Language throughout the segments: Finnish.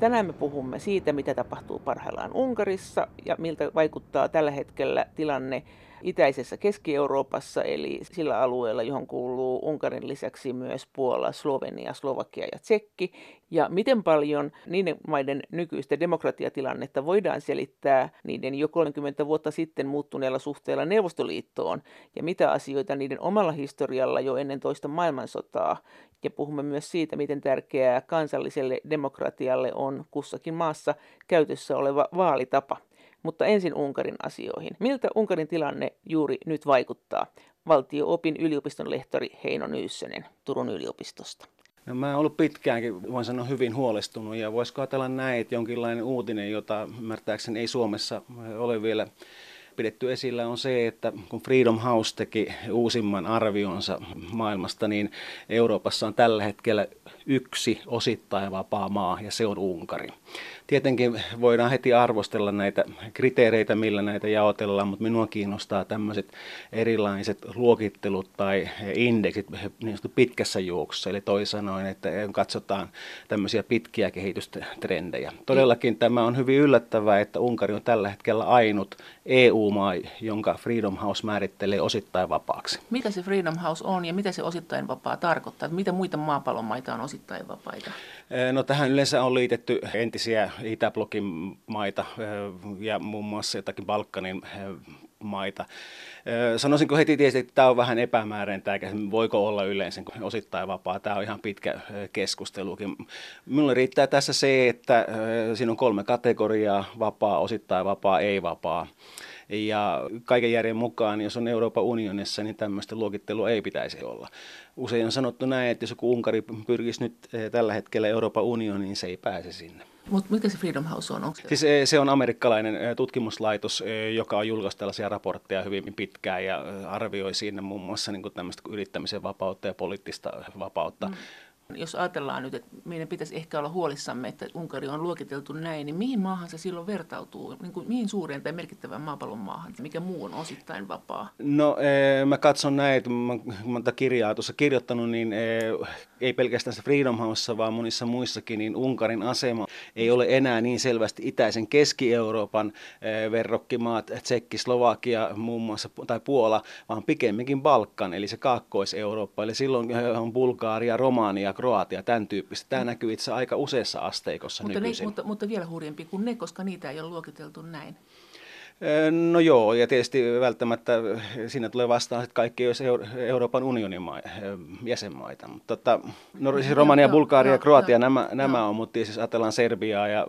Tänään me puhumme siitä, mitä tapahtuu parhaillaan Unkarissa ja miltä vaikuttaa tällä hetkellä tilanne itäisessä Keski-Euroopassa, eli sillä alueella, johon kuuluu Unkarin lisäksi myös Puola, Slovenia, Slovakia ja Tsekki, ja miten paljon niiden maiden nykyistä demokratiatilannetta voidaan selittää niiden jo 30 vuotta sitten muuttuneella suhteella Neuvostoliittoon, ja mitä asioita niiden omalla historialla jo ennen toista maailmansotaa, ja puhumme myös siitä, miten tärkeää kansalliselle demokratialle on kussakin maassa käytössä oleva vaalitapa. Mutta ensin Unkarin asioihin. Miltä Unkarin tilanne juuri nyt vaikuttaa? Valtio-opin yliopiston lehtori Heino Nyyssönen Turun yliopistosta. No, mä oon ollut pitkäänkin, voin sanoa, hyvin huolestunut ja voisiko ajatella näin, että jonkinlainen uutinen, jota ymmärtääkseni ei Suomessa ole vielä pidetty esillä on se, että kun Freedom House teki uusimman arvionsa maailmasta, niin Euroopassa on tällä hetkellä yksi osittain vapaa maa ja se on Unkari. Tietenkin voidaan heti arvostella näitä kriteereitä, millä näitä jaotellaan, mutta minua kiinnostaa tämmöiset erilaiset luokittelut tai indeksit niin pitkässä juoksussa. Eli toisin sanoen, että katsotaan tämmöisiä pitkiä kehitystrendejä. Todellakin tämä on hyvin yllättävää, että Unkari on tällä hetkellä ainut EU-maa, jonka Freedom House määrittelee osittain vapaaksi. Mitä se Freedom House on ja mitä se osittain vapaa tarkoittaa? Mitä muita maapallon maita on osittain vapaita? No tähän yleensä on liitetty entisiä Itäblokin maita ja muun muassa jotakin Balkanin maita. Sanoisinko heti tietysti, että tämä on vähän epämääräinen, tämä voiko olla yleensä osittain vapaa. Tämä on ihan pitkä keskustelukin. Minulle riittää tässä se, että siinä on kolme kategoriaa, vapaa, osittain vapaa, ei vapaa. Ja kaiken järjen mukaan, jos on Euroopan unionissa, niin tämmöistä luokittelua ei pitäisi olla. Usein on sanottu näin, että jos joku Unkari pyrkisi nyt tällä hetkellä Euroopan unioniin, niin se ei pääse sinne. Mutta mikä se Freedom House on? Onko se... Siis eh, se on amerikkalainen eh, tutkimuslaitos, eh, joka on julkaissut tällaisia raportteja hyvin pitkään ja arvioi siinä muun muassa niin tämmöistä yrittämisen vapautta ja poliittista vapautta. Mm. Jos ajatellaan nyt, että meidän pitäisi ehkä olla huolissamme, että Unkari on luokiteltu näin, niin mihin maahan se silloin vertautuu? Niin kuin, mihin suureen tai merkittävään maapallon maahan? Mikä muu on osittain vapaa? No mä katson näin, että mä monta kirjaa tuossa kirjoittanut, niin ei pelkästään se Freedom House, vaan monissa muissakin, niin Unkarin asema ei ole enää niin selvästi itäisen Keski-Euroopan verrokkimaat, Tsekki, Slovakia muun muassa, tai Puola, vaan pikemminkin Balkan, eli se Kaakkois-Eurooppa. Eli silloin on Bulgaaria, Romania, Kroatia, tämän tyyppistä. Tämä näkyy itse aika useassa asteikossa mutta nykyisin. Ne, mutta, mutta vielä hurjempi kuin ne, koska niitä ei ole luokiteltu näin. No joo, ja tietysti välttämättä siinä tulee vastaan, että kaikki olisi Euroopan unionin maa, jäsenmaita. Mutta tota, no, siis Romania, Bulgaria ja Kroatia, nämä, nämä on, mutta siis ajatellaan Serbiaa ja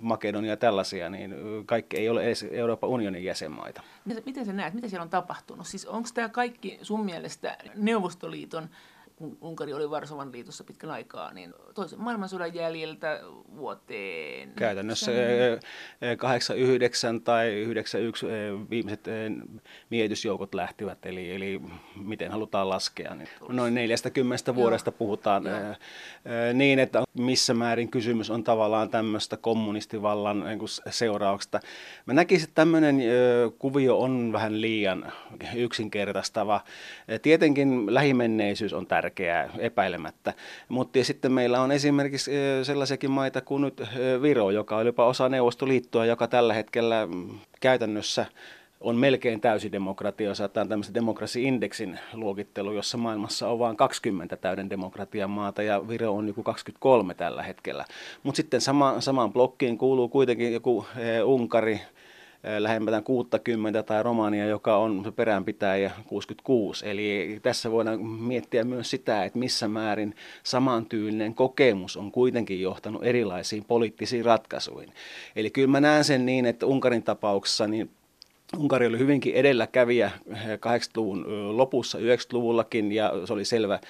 Makedonia ja tällaisia, niin kaikki ei ole edes Euroopan unionin jäsenmaita. Miten sä näet, mitä siellä on tapahtunut? Siis onko tämä kaikki sun mielestä Neuvostoliiton kun Unkari oli Varsovan liitossa pitkän aikaa, niin toisen maailmansodan jäljiltä vuoteen... Käytännössä 89 tai 91 viimeiset miehitysjoukot lähtivät, eli, eli miten halutaan laskea. Niin noin 40 vuodesta Joo. puhutaan Joo. niin, että missä määrin kysymys on tavallaan tämmöistä kommunistivallan niin seurauksesta. Mä näkisin, että tämmöinen kuvio on vähän liian yksinkertaistava. Tietenkin lähimenneisyys on tärkeä tärkeää epäilemättä. Mutta sitten meillä on esimerkiksi sellaisiakin maita kuin nyt Viro, joka on jopa osa Neuvostoliittoa, joka tällä hetkellä mm, käytännössä on melkein täysi demokratia, jos otetaan tämmöisen demokrasi-indeksin luokittelu, jossa maailmassa on vain 20 täyden demokratian maata ja Viro on joku 23 tällä hetkellä. Mutta sitten sama, samaan blokkiin kuuluu kuitenkin joku Unkari, lähempänä 60 tai Romania, joka on peränpitäjä 66. Eli tässä voidaan miettiä myös sitä, että missä määrin samantyylinen kokemus on kuitenkin johtanut erilaisiin poliittisiin ratkaisuihin. Eli kyllä mä näen sen niin, että Unkarin tapauksessa niin Unkari oli hyvinkin edelläkävijä 80-luvun lopussa, 90-luvullakin, ja se oli selvä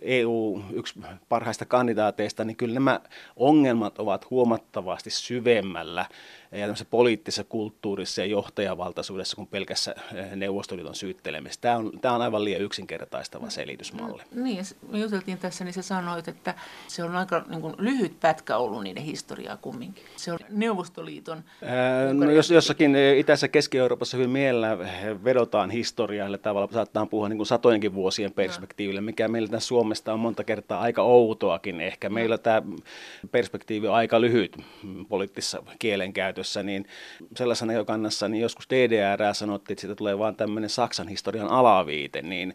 EU yksi parhaista kandidaateista, niin kyllä nämä ongelmat ovat huomattavasti syvemmällä ja poliittisessa kulttuurissa ja johtajavaltaisuudessa kuin pelkässä eh, Neuvostoliiton syyttelemistä. Tämä on, tämä on aivan liian yksinkertaistava selitysmalli. No, niin, me juteltiin tässä, niin sä sanoit, että se on aika niin kuin, lyhyt pätkä ollut niiden historiaa kumminkin. Se on Neuvostoliiton... Ää, no, jos, jossakin itäisessä keski Keski-Euroopassa hyvin mielellä vedotaan historialle tavalla, saattaa puhua niin kuin satojenkin vuosien perspektiiville, mikä meillä tässä Suomesta on monta kertaa aika outoakin ehkä. Meillä tämä perspektiivi on aika lyhyt poliittisessa kielenkäytössä, niin sellaisena näkökannassa, niin joskus DDR sanottiin, että siitä tulee vain tämmöinen Saksan historian alaviite, niin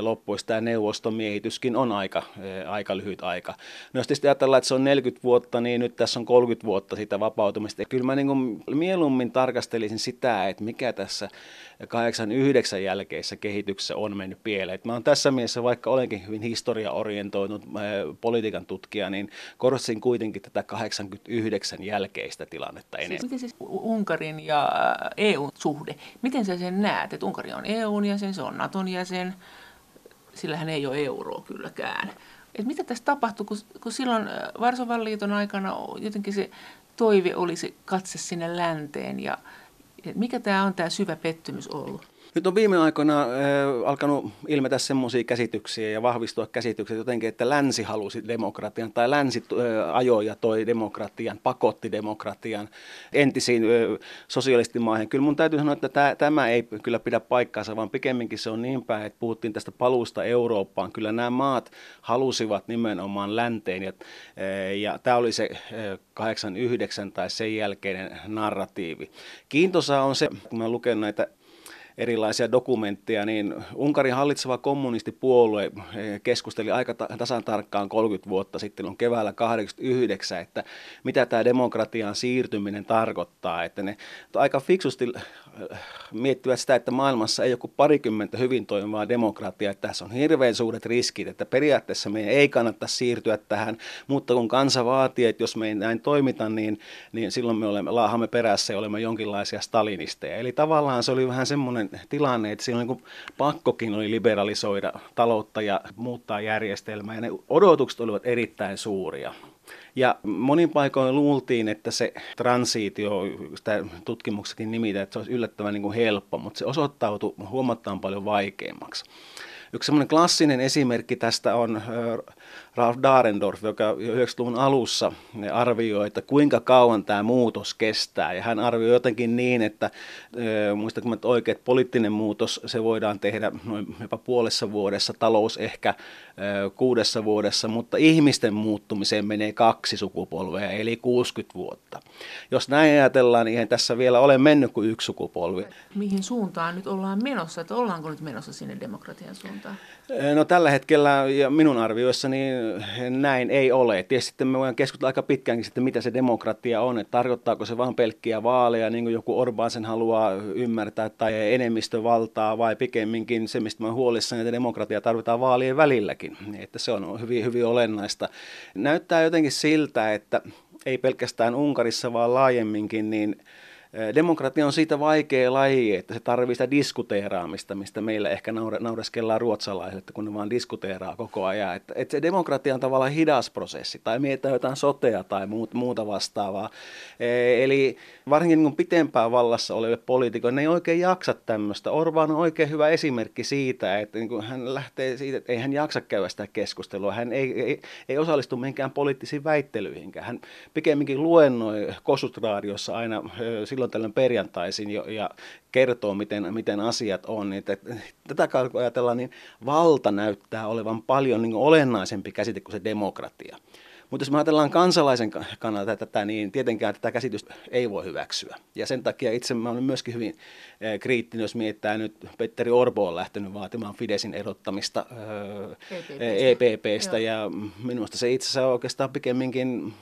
loppuisi tämä neuvostomiehityskin on aika, aika lyhyt aika. No jos tietysti ajatellaan, että se on 40 vuotta, niin nyt tässä on 30 vuotta siitä vapautumista. Ja kyllä mä niin kuin mieluummin tarkastelisin sitä, että mikä tässä 89 jälkeisessä kehityksessä on mennyt pieleen. Mä oon tässä mielessä, vaikka olenkin hyvin historiaorientoitunut politiikan tutkija, niin korostin kuitenkin tätä 89 jälkeistä tilannetta enemmän. Siis miten siis Unkarin ja EU-suhde, miten sä sen näet? Että Unkari on EUn jäsen, se on Naton jäsen, sillä hän ei ole euroa kylläkään. Et mitä tässä tapahtui, kun, kun silloin Varsovan liiton aikana jotenkin se toive oli se katse sinne länteen ja mikä tämä on tämä syvä pettymys ollut? Nyt on viime aikoina äh, alkanut ilmetä semmoisia käsityksiä ja vahvistua käsitykset jotenkin, että länsi halusi demokratian tai länsi äh, ajoi ja toi demokratian, pakotti demokratian entisiin äh, sosialistimaihin. Kyllä mun täytyy sanoa, että tämä, tämä ei kyllä pidä paikkaansa, vaan pikemminkin se on niin päin, että puhuttiin tästä paluusta Eurooppaan. Kyllä nämä maat halusivat nimenomaan länteen ja, äh, ja tämä oli se äh, 89 tai sen jälkeinen narratiivi. Kiintosaa on se, kun mä luken näitä erilaisia dokumentteja, niin Unkarin hallitseva kommunistipuolue eh, keskusteli aika tasan tarkkaan 30 vuotta sitten, on keväällä 89, että mitä tämä demokratian siirtyminen tarkoittaa. Että ne aika fiksusti miettivät sitä, että maailmassa ei joku parikymmentä hyvin toimivaa demokratiaa, että tässä on hirveän suuret riskit, että periaatteessa meidän ei kannata siirtyä tähän, mutta kun kansa vaatii, että jos me ei näin toimita, niin, niin silloin me olemme, laahamme perässä ja olemme jonkinlaisia stalinisteja. Eli tavallaan se oli vähän semmoinen tilanne, että silloin niin pakkokin oli liberalisoida taloutta ja muuttaa järjestelmää, ja ne odotukset olivat erittäin suuria. Ja monin paikoin luultiin, että se transitio, sitä tutkimuksessakin nimitä, että se olisi yllättävän niin kuin helppo, mutta se osoittautui huomattavan paljon vaikeammaksi. Yksi semmoinen klassinen esimerkki tästä on Ralf Dahrendorf, joka 90-luvun alussa arvioi, että kuinka kauan tämä muutos kestää. Ja hän arvioi jotenkin niin, että muistatko että oikein, että poliittinen muutos se voidaan tehdä noin jopa puolessa vuodessa, talous ehkä kuudessa vuodessa, mutta ihmisten muuttumiseen menee kaksi sukupolvea, eli 60 vuotta. Jos näin ajatellaan, niin tässä vielä ole mennyt kuin yksi sukupolvi. Mihin suuntaan nyt ollaan menossa, että ollaanko nyt menossa sinne demokratian suuntaan? No tällä hetkellä ja minun arvioissani näin ei ole. Tietysti sitten me voidaan keskustella aika pitkäänkin sitten, mitä se demokratia on, että tarkoittaako se vain pelkkiä vaaleja, niin kuin joku Orbán sen haluaa ymmärtää, tai enemmistövaltaa, vai pikemminkin se, mistä mä huolissani, että demokratia tarvitaan vaalien välilläkin, että se on hyvin, hyvin olennaista. Näyttää jotenkin siltä, että ei pelkästään Unkarissa, vaan laajemminkin, niin Demokratia on siitä vaikea laji, että se tarvitsee sitä diskuteeraamista, mistä meillä ehkä naureskellaan ruotsalaisille, että kun ne vaan diskuteeraa koko ajan. Että, että se demokratia on tavallaan hidas prosessi, tai mietitään jotain sotea tai muuta vastaavaa. Eli varsinkin niin pitempään vallassa oleville poliitikoille, ne ei oikein jaksa tämmöistä. Orban on oikein hyvä esimerkki siitä, että niin hän lähtee siitä, että ei hän jaksa käydä sitä keskustelua. Hän ei, ei, ei osallistu mihinkään poliittisiin väittelyihinkään. Hän pikemminkin luennoi Kosutraadiossa aina silloin silloin tällöin perjantaisin jo, ja kertoo, miten, miten asiat on. Niin, että, tätä kautta ajatellaan, niin valta näyttää olevan paljon niin olennaisempi käsite kuin se demokratia. Mutta jos me ajatellaan kansalaisen kannalta tätä, niin tietenkään tätä käsitystä ei voi hyväksyä. Ja sen takia itse mä olen myöskin hyvin eh, kriittinen, jos mietitään nyt, Petteri Orbo on lähtenyt vaatimaan Fidesin erottamista EPPstä, EPPstä ja minusta se itse asiassa oikeastaan pikemminkin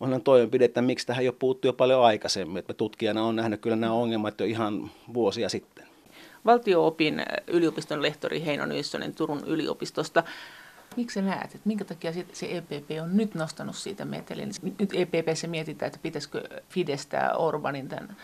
onhan toimenpide, että miksi tähän ei ole puuttu jo paljon aikaisemmin. Että tutkijana on nähnyt kyllä nämä ongelmat jo ihan vuosia sitten. Valtioopin yliopiston lehtori Heino Nyssonen Turun yliopistosta. Miksi näet, että minkä takia se EPP on nyt nostanut siitä metelin? Nyt EPPssä mietitään, että pitäisikö Fidestää Orbanin, tämän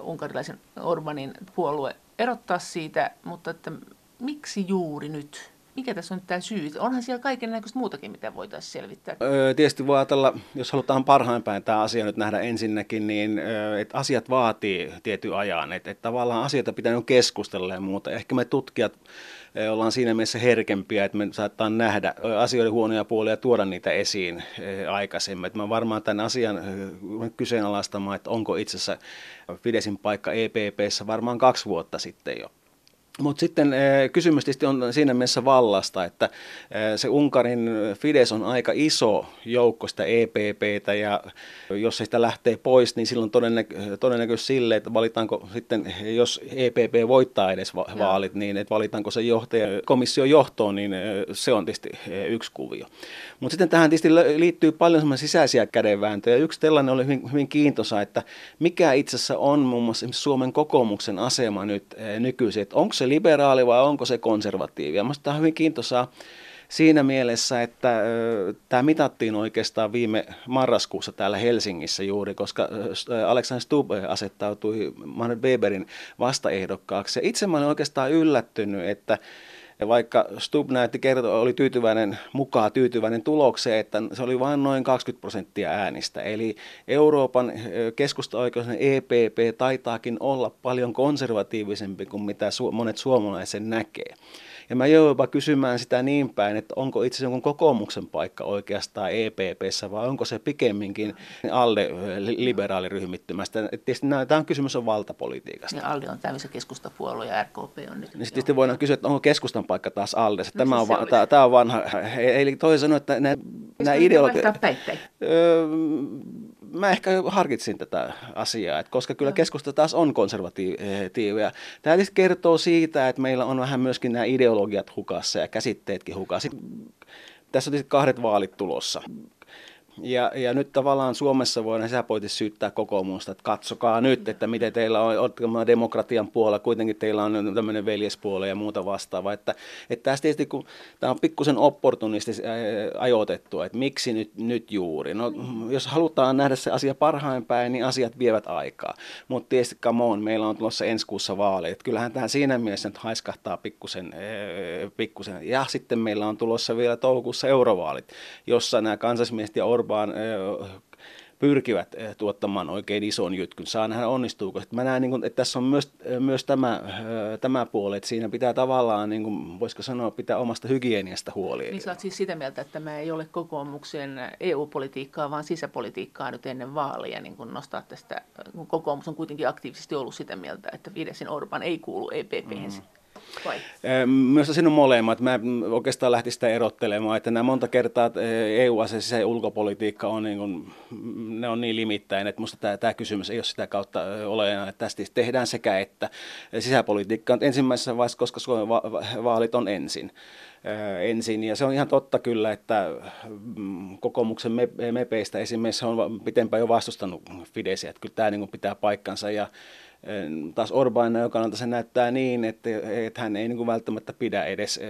unkarilaisen Orbanin puolue erottaa siitä, mutta että miksi juuri nyt? mikä tässä on nyt tämä syy? Onhan siellä kaiken näköistä muutakin, mitä voitaisiin selvittää. Öö, tietysti voi ajatella, jos halutaan parhain päin tämä asia nyt nähdä ensinnäkin, niin öö, että asiat vaatii tietyn ajan. Että, että tavallaan asioita pitää keskustella ja muuta. Ehkä me tutkijat ollaan siinä mielessä herkempiä, että me saattaa nähdä asioiden huonoja puolia ja tuoda niitä esiin aikaisemmin. Että mä varmaan tämän asian kyseenalaistamaan, että onko itse asiassa Fidesin paikka EPPssä varmaan kaksi vuotta sitten jo. Mutta sitten eh, kysymys tietysti on siinä mielessä vallasta, että eh, se Unkarin Fides on aika iso joukko sitä EPPtä ja jos se sitä lähtee pois, niin silloin todennäkö, todennäköisesti sille, että valitaanko sitten, jos EPP voittaa edes va- vaalit, niin että valitaanko se johtaja komission johtoon, niin eh, se on tietysti yksi kuvio. Mutta sitten tähän tietysti liittyy paljon sisäisiä kädenvääntöjä. Yksi tällainen oli hyvin, hyvin kiintosa, että mikä itse asiassa on muun muassa Suomen kokoomuksen asema nyt nykyisin, että onko se liberaali vai onko se konservatiivi. Ja minusta tämä on hyvin kiintoisaa siinä mielessä, että tämä mitattiin oikeastaan viime marraskuussa täällä Helsingissä juuri, koska Alexander Stubb asettautui Manfred Weberin vastaehdokkaaksi. Ja itse olen oikeastaan yllättynyt, että ja vaikka Stubb näytti kertoa, oli tyytyväinen, mukaan tyytyväinen tulokseen, että se oli vain noin 20 prosenttia äänistä. Eli Euroopan keskusta-oikeuden EPP taitaakin olla paljon konservatiivisempi kuin mitä monet suomalaiset näkee. Ja mä joudun jopa kysymään sitä niin päin, että onko itse asiassa kokoomuksen paikka oikeastaan EPPssä vai onko se pikemminkin ALDE liberaaliryhmittymästä. Tietysti tämä kysymys on valtapolitiikasta. Ja ALDE on tämmöisen keskustapuolue ja RKP on nyt. Niin sitten voidaan kysyä, että onko keskustan paikka taas ALDE. No, tämä, siis on, tämä, tämä on vanha. Eli toisin sanoen, että nämä, nämä ideologiat... Öö, mä ehkä harkitsin tätä asiaa, että koska kyllä keskusta taas on konservatiivia. Tämä kertoo siitä, että meillä on vähän myöskin nämä ideologiat hukassa ja käsitteetkin hukassa. Tässä on tietysti kahdet vaalit tulossa. Ja, ja nyt tavallaan Suomessa voidaan sisäpoliittisesti syyttää kokoomusta, että katsokaa nyt, että miten teillä on, on demokratian puolella, kuitenkin teillä on tämmöinen veljespuoli ja muuta vastaavaa. Että, että tässä tietysti, kun tämä on pikkusen opportunisti ajoitettu, että miksi nyt, nyt juuri. No, jos halutaan nähdä se asia parhain päin, niin asiat vievät aikaa. Mutta tietysti, come on, meillä on tulossa ensi kuussa vaaleet. Kyllähän tähän siinä mielessä nyt haiskahtaa pikkusen, pikkusen. Ja sitten meillä on tulossa vielä toukokuussa eurovaalit, jossa nämä kansallismiehet ja Orban pyrkivät tuottamaan oikein ison jytkyn. Saa nähdä onnistuuko. Mä näen, niin että tässä on myös, myös tämä, tämä puoli, että siinä pitää tavallaan, niin kuin, voisiko sanoa, pitää omasta hygieniasta huoli. Niin sä oot siis sitä mieltä, että tämä ei ole kokoomuksen EU-politiikkaa, vaan sisäpolitiikkaa nyt ennen vaaleja niin kun nostaa tästä, kun kokoomus on kuitenkin aktiivisesti ollut sitä mieltä, että Fidesin Orban ei kuulu EPP. Mm. Vai? Myös siinä on molemmat. Mä oikeastaan lähtisin sitä erottelemaan, että nämä monta kertaa EU-asia ja ulkopolitiikka on niin kuin, ne on niin limittäin, että minusta tämä, tämä kysymys ei ole sitä kautta ole, että tästä tehdään sekä että sisäpolitiikka on ensimmäisessä vaiheessa, koska Suomen vaalit on ensin ensin. Ja se on ihan totta kyllä, että mm, kokoomuksen mepeistä esimerkiksi on pitempään jo vastustanut Fidesiä, että kyllä tämä niin pitää paikkansa ja taas Orbanin kannalta se näyttää niin, että, että hän ei niin kuin välttämättä pidä edes,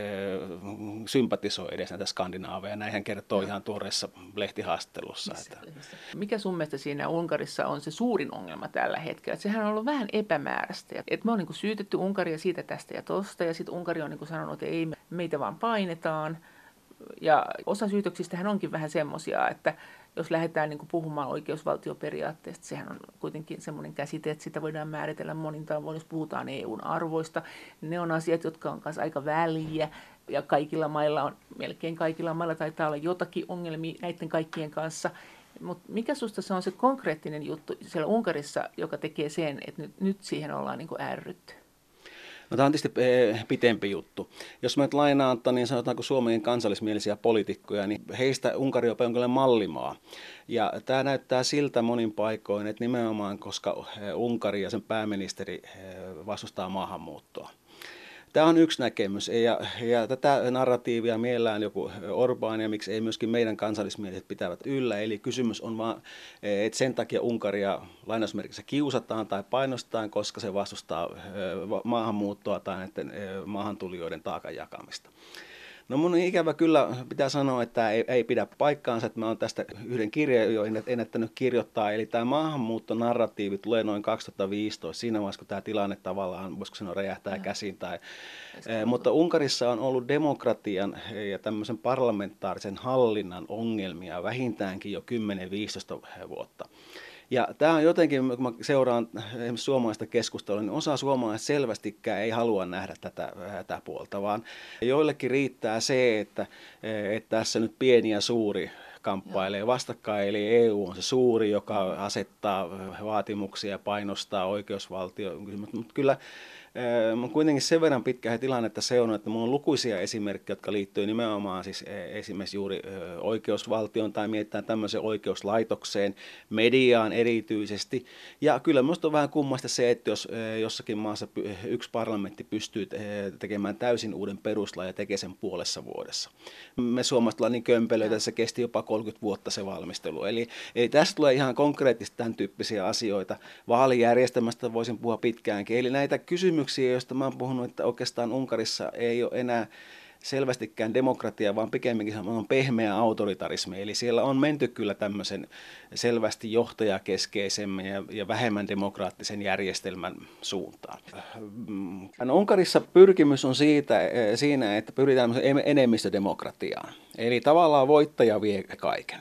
sympatisoi edes näitä skandinaaveja. Näin hän kertoo ihan tuoreessa lehtihaastattelussa. Että. Mikä sun mielestä siinä Unkarissa on se suurin ongelma tällä hetkellä? Että sehän on ollut vähän epämääräistä. Että me on niin kuin syytetty Unkaria siitä tästä ja tosta, ja sitten Unkari on niin kuin sanonut, että ei, meitä vaan painetaan. Ja osa syytöksistä onkin vähän semmoisia, että jos lähdetään niin kuin puhumaan oikeusvaltioperiaatteesta, sehän on kuitenkin semmoinen käsite, että sitä voidaan määritellä monin tavoin, jos puhutaan EUn arvoista. Ne on asiat, jotka on kanssa aika väliä ja kaikilla mailla on, melkein kaikilla mailla taitaa olla jotakin ongelmia näiden kaikkien kanssa. Mutta mikä susta se on se konkreettinen juttu siellä Unkarissa, joka tekee sen, että nyt, nyt siihen ollaan niin kuin ärrytty? No, tämä on tietysti eh, pitempi juttu. Jos mä nyt lainaan, niin sanotaanko Suomen kansallismielisiä poliitikkoja, niin heistä Unkari on jonkinlainen mallimaa. Ja tämä näyttää siltä monin paikoin, että nimenomaan koska eh, Unkari ja sen pääministeri eh, vastustaa maahanmuuttoa. Tämä on yksi näkemys ja, ja tätä narratiivia mielellään joku Orbán ja miksi ei myöskin meidän kansallismieliset pitävät yllä. Eli kysymys on vaan, että sen takia Unkaria lainausmerkissä kiusataan tai painostetaan, koska se vastustaa maahanmuuttoa tai näiden maahantulijoiden taakan jakamista. No mun ikävä kyllä pitää sanoa, että ei, ei pidä paikkaansa, että mä oon tästä yhden kirjan jo ennättänyt kirjoittaa, eli tämä maahanmuuttonarratiivi tulee noin 2015, siinä vaiheessa kun tämä tilanne tavallaan, voisiko sanoa, räjähtää ja. käsiin. Tai, e, mutta Unkarissa on ollut demokratian ja tämmöisen parlamentaarisen hallinnan ongelmia vähintäänkin jo 10-15 vuotta. Ja tämä on jotenkin, kun mä seuraan esimerkiksi suomalaista keskustelua, niin osa suomalaisista selvästikään ei halua nähdä tätä, tätä puolta, vaan joillekin riittää se, että, että tässä nyt pieni ja suuri kamppailee vastakkain, eli EU on se suuri, joka asettaa vaatimuksia ja painostaa oikeusvaltio. Mutta kyllä Mä kuitenkin sen verran pitkä tilannetta seurannut, että minulla on lukuisia esimerkkejä, jotka liittyy nimenomaan siis esimerkiksi juuri oikeusvaltioon tai mietitään tämmöiseen oikeuslaitokseen, mediaan erityisesti. Ja kyllä minusta on vähän kummasta se, että jos jossakin maassa yksi parlamentti pystyy tekemään täysin uuden peruslain ja tekee sen puolessa vuodessa. Me suomalaiset ollaan niin kömpelöitä, että se kesti jopa 30 vuotta se valmistelu. Eli, eli tässä tulee ihan konkreettisesti tämän tyyppisiä asioita. Vaalijärjestelmästä voisin puhua pitkäänkin. Eli näitä kysymyksiä kysymyksiä, joista mä oon puhunut, että oikeastaan Unkarissa ei ole enää selvästikään demokratia, vaan pikemminkin on pehmeä autoritarismi. Eli siellä on menty kyllä tämmöisen selvästi johtajakeskeisemmän ja, ja vähemmän demokraattisen järjestelmän suuntaan. No, Unkarissa pyrkimys on siitä, eh, siinä, että pyritään enemmistödemokratiaan. Eli tavallaan voittaja vie kaiken.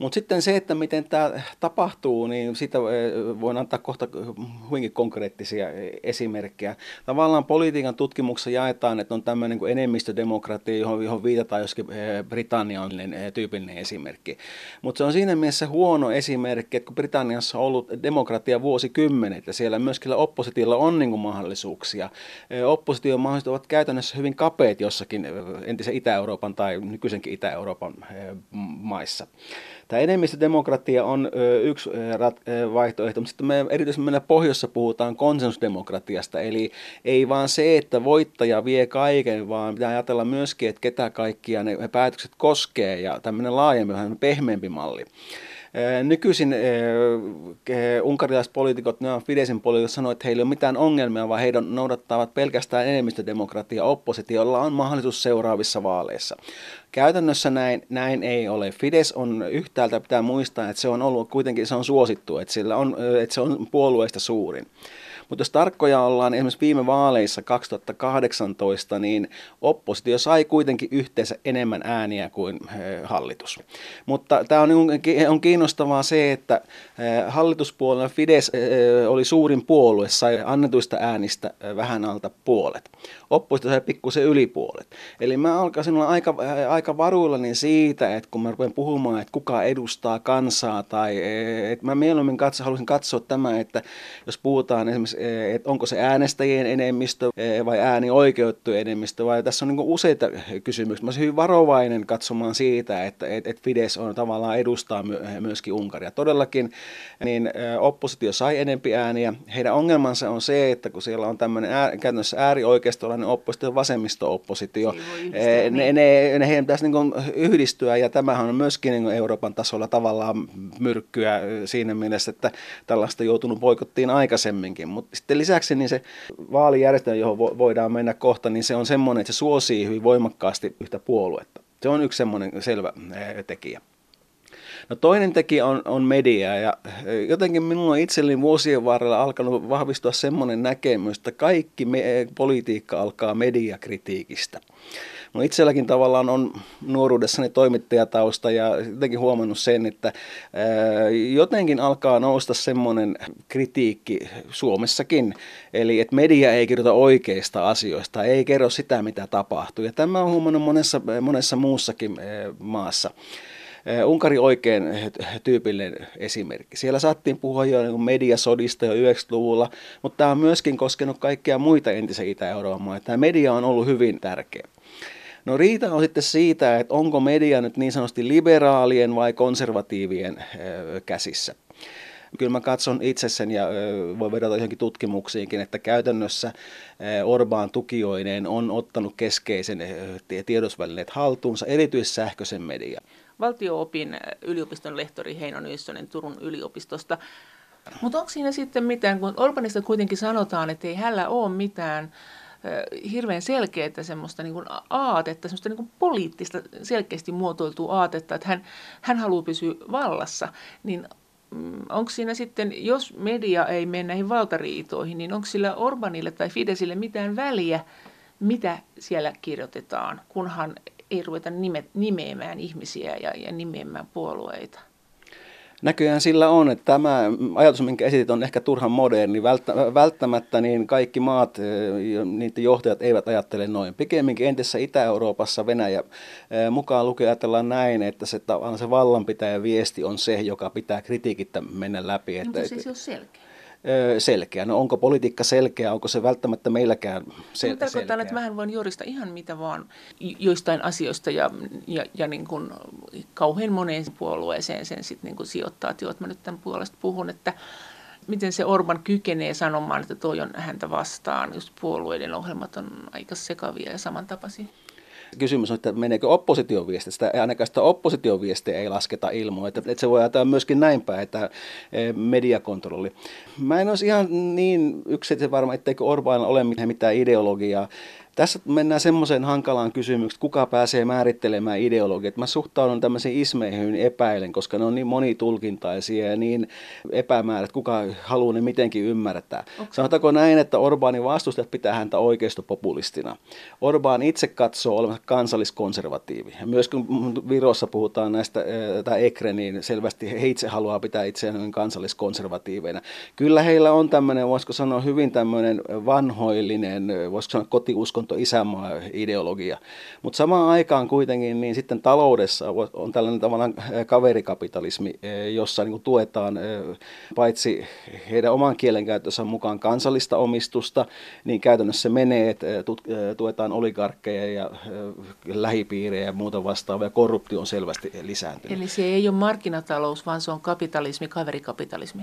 Mutta sitten se, että miten tämä tapahtuu, niin siitä eh, voin antaa kohta hyvinkin konkreettisia esimerkkejä. Tavallaan politiikan tutkimuksessa jaetaan, että on tämmöinen kuin enemmistödemokratia, johon, johon viitataan joskin eh, Britannia on eh, tyypillinen esimerkki. Mutta se on siinä mielessä huono esimerkki, että kun Britanniassa on ollut demokratia vuosikymmenet ja siellä myöskin oppositiolla on niin kuin mahdollisuuksia. Opposition mahdollisuudet ovat käytännössä hyvin kapeat jossakin entisen Itä-Euroopan tai nykyisenkin Itä-Euroopan maissa. Tämä enemmistödemokratia on yksi vaihtoehto, mutta sitten me erityisesti meillä pohjoissa puhutaan konsensusdemokratiasta, eli ei vaan se, että voittaja vie kaiken, vaan pitää ajatella myöskin, että ketä kaikkia ne päätökset koskee ja tämmöinen laajempi, vähän pehmeämpi malli. Nykyisin unkarilaiset poliitikot, ne on Fidesin poliitikot, sanoivat, että heillä ei ole mitään ongelmia, vaan heidän noudattavat pelkästään enemmistödemokratia oppositiolla on mahdollisuus seuraavissa vaaleissa. Käytännössä näin, näin ei ole. Fides on yhtäältä, pitää muistaa, että se on ollut kuitenkin se on suosittu, että, sillä on, että se on puolueista suurin. Mutta jos tarkkoja ollaan, esimerkiksi viime vaaleissa 2018, niin oppositio sai kuitenkin yhteensä enemmän ääniä kuin eh, hallitus. Mutta tämä on, niin on kiinnostavaa se, että eh, hallituspuolella Fides eh, oli suurin puolue, sai annetuista äänistä vähän alta puolet. Oppositio sai pikkusen yli puolet. Eli mä alkaisin olla aika, aika varuillani siitä, että kun mä rupean puhumaan, että kuka edustaa kansaa, tai että mä mieluummin katso, haluaisin katsoa tämä, että jos puhutaan esimerkiksi että onko se äänestäjien enemmistö eh, vai äänioikeutettu enemmistö, vai tässä on niin useita kysymyksiä. Mä olisin hyvin varovainen katsomaan siitä, että, että Fides on tavallaan edustaa myöskin Unkaria. Todellakin niin eh, oppositio sai enempi ääniä. Heidän ongelmansa on se, että kun siellä on tämmöinen ää, käytännössä äärioikeistolainen oppositio, vasemmisto-oppositio, ne, ne, ne, heidän pitäisi niin yhdistyä, ja tämähän on myöskin niin Euroopan tasolla tavallaan myrkkyä siinä mielessä, että tällaista joutunut poikottiin aikaisemminkin, mutta sitten lisäksi niin se vaalijärjestelmä, johon voidaan mennä kohta, niin se on semmoinen, että se suosii hyvin voimakkaasti yhtä puoluetta. Se on yksi semmoinen selvä tekijä. No toinen tekijä on, on media ja jotenkin minulla on itselleni vuosien varrella alkanut vahvistua semmoinen näkemys, että kaikki me, politiikka alkaa mediakritiikistä. No itselläkin tavallaan on nuoruudessani toimittajatausta ja jotenkin huomannut sen, että jotenkin alkaa nousta semmoinen kritiikki Suomessakin, eli että media ei kirjoita oikeista asioista, ei kerro sitä, mitä tapahtuu. Ja tämä on huomannut monessa, monessa muussakin maassa. Unkari oikein tyypillinen esimerkki. Siellä saattiin puhua jo niin mediasodista jo 90-luvulla, mutta tämä on myöskin koskenut kaikkia muita entisen Itä-Euroopan maita. Tämä media on ollut hyvin tärkeä. No riita on sitten siitä, että onko media nyt niin sanotusti liberaalien vai konservatiivien käsissä. Kyllä mä katson itse sen ja voi vedota johonkin tutkimuksiinkin, että käytännössä Orbán tukijoineen on ottanut keskeisen tiedosvälineet haltuunsa, erityisesti sähköisen median. Valtio-opin yliopiston lehtori Heino Nyssonen Turun yliopistosta. Mutta onko siinä sitten mitään, kun Orbanista kuitenkin sanotaan, että ei hänellä ole mitään hirveän selkeää semmoista niin kuin aatetta, semmoista niin kuin poliittista, selkeästi muotoiltua aatetta, että hän, hän haluaa pysyä vallassa, niin mm, onko siinä sitten, jos media ei mene näihin valtariitoihin, niin onko sillä Orbanille tai Fidesille mitään väliä, mitä siellä kirjoitetaan, kunhan ei ruveta nime, nimeämään ihmisiä ja, ja nimeämään puolueita? Näköjään sillä on, että tämä ajatus, minkä esitit, on ehkä turhan moderni. Välttämättä niin kaikki maat, niiden johtajat eivät ajattele noin. Pikemminkin entisessä Itä-Euroopassa Venäjä mukaan lukee ajatellaan näin, että se, se vallanpitäjä viesti on se, joka pitää kritiikittä mennä läpi. Että, Mutta se ei ole selkeä selkeä. No onko politiikka selkeä, onko se välttämättä meilläkään sel- selkeä? Tarkoittaa, että vähän voin juurista ihan mitä vaan joistain asioista ja, ja, ja niin kuin kauhean moneen puolueeseen sen sitten niin kuin sijoittaa. Että mä nyt tämän puolesta puhun, että miten se Orban kykenee sanomaan, että toi on häntä vastaan, jos puolueiden ohjelmat on aika sekavia ja samantapaisia. Kysymys on, että meneekö opposition viesti. Sitä, ainakaan sitä opposition viestiä ei lasketa ilmoa. Että, että se voi ajatella myöskin näin päin, että e, mediakontrolli. Mä en olisi ihan niin yksityisen varma, etteikö Orbanilla ole mitään ideologiaa. Tässä mennään semmoiseen hankalaan kysymykseen, että kuka pääsee määrittelemään ideologiat. Mä suhtaudun tämmöisiin ismeihin epäilen, koska ne on niin monitulkintaisia ja niin epämäärät, kuka haluaa ne mitenkin ymmärtää. Okay. Sanotaanko näin, että Orbanin vastustajat pitää häntä oikeistopopulistina. Orban itse katsoo olevansa kansalliskonservatiivi. Ja myös kun Virossa puhutaan näistä, tai Ekre, niin selvästi he itse haluaa pitää itseään kansalliskonservatiiveina. Kyllä heillä on tämmöinen, voisiko sanoa, hyvin tämmöinen vanhoillinen, voisiko sanoa kotiuskonto uskonto, isänmaa, ideologia. Mutta samaan aikaan kuitenkin niin sitten taloudessa on tällainen tavallaan äh, kaverikapitalismi, äh, jossa niin tuetaan äh, paitsi heidän oman kielenkäyttönsä mukaan kansallista omistusta, niin käytännössä menee, että tuetaan oligarkkeja ja lähipiirejä ja muuta vastaavaa, korruptio on selvästi lisääntynyt. Eli se ei ole markkinatalous, vaan se on kapitalismi, kaverikapitalismi.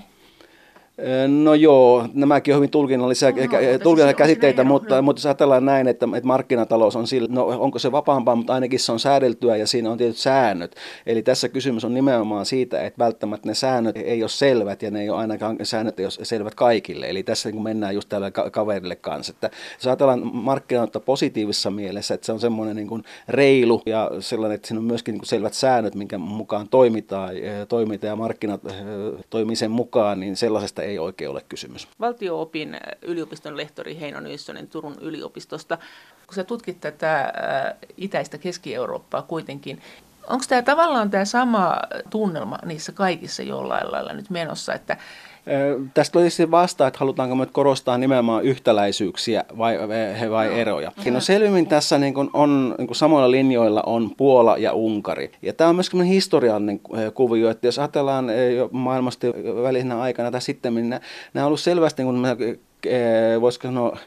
No joo, nämäkin on hyvin tulkinnallisia, no, tulkinnallisia käsitteitä, mutta, mutta jos ajatellaan näin, että, että markkinatalous on sillä, no onko se vapaampaa, mutta ainakin se on säädeltyä ja siinä on tietyt säännöt. Eli tässä kysymys on nimenomaan siitä, että välttämättä ne säännöt ei ole selvät ja ne ei ole ainakaan säännöt ei ole selvät kaikille. Eli tässä niin mennään just tällä kaverille kanssa. Että jos ajatellaan markkinoita positiivisessa mielessä, että se on semmoinen niin kuin reilu ja sellainen, että siinä on myöskin niin kuin selvät säännöt, minkä mukaan toimitaan, toimitaan ja markkinat toimii sen mukaan, niin sellaisesta ei oikein ole kysymys. Valtioopin äh, yliopiston lehtori Heino Nyssonen Turun yliopistosta. Kun sä tutkit tätä äh, itäistä Keski-Eurooppaa kuitenkin, onko tämä tavallaan tämä sama tunnelma niissä kaikissa jollain lailla nyt menossa, että Tästä olisi vasta, että halutaanko me korostaa nimenomaan yhtäläisyyksiä vai, vai eroja. No, no selvimmin tässä niin kuin on niin kuin samoilla linjoilla on Puola ja Unkari. Ja tämä on myös historiallinen kuvio, että jos ajatellaan maailmasta välisenä aikana tai sitten, niin nämä, nämä on ollut selvästi, niin kuin, voisiko sanoa,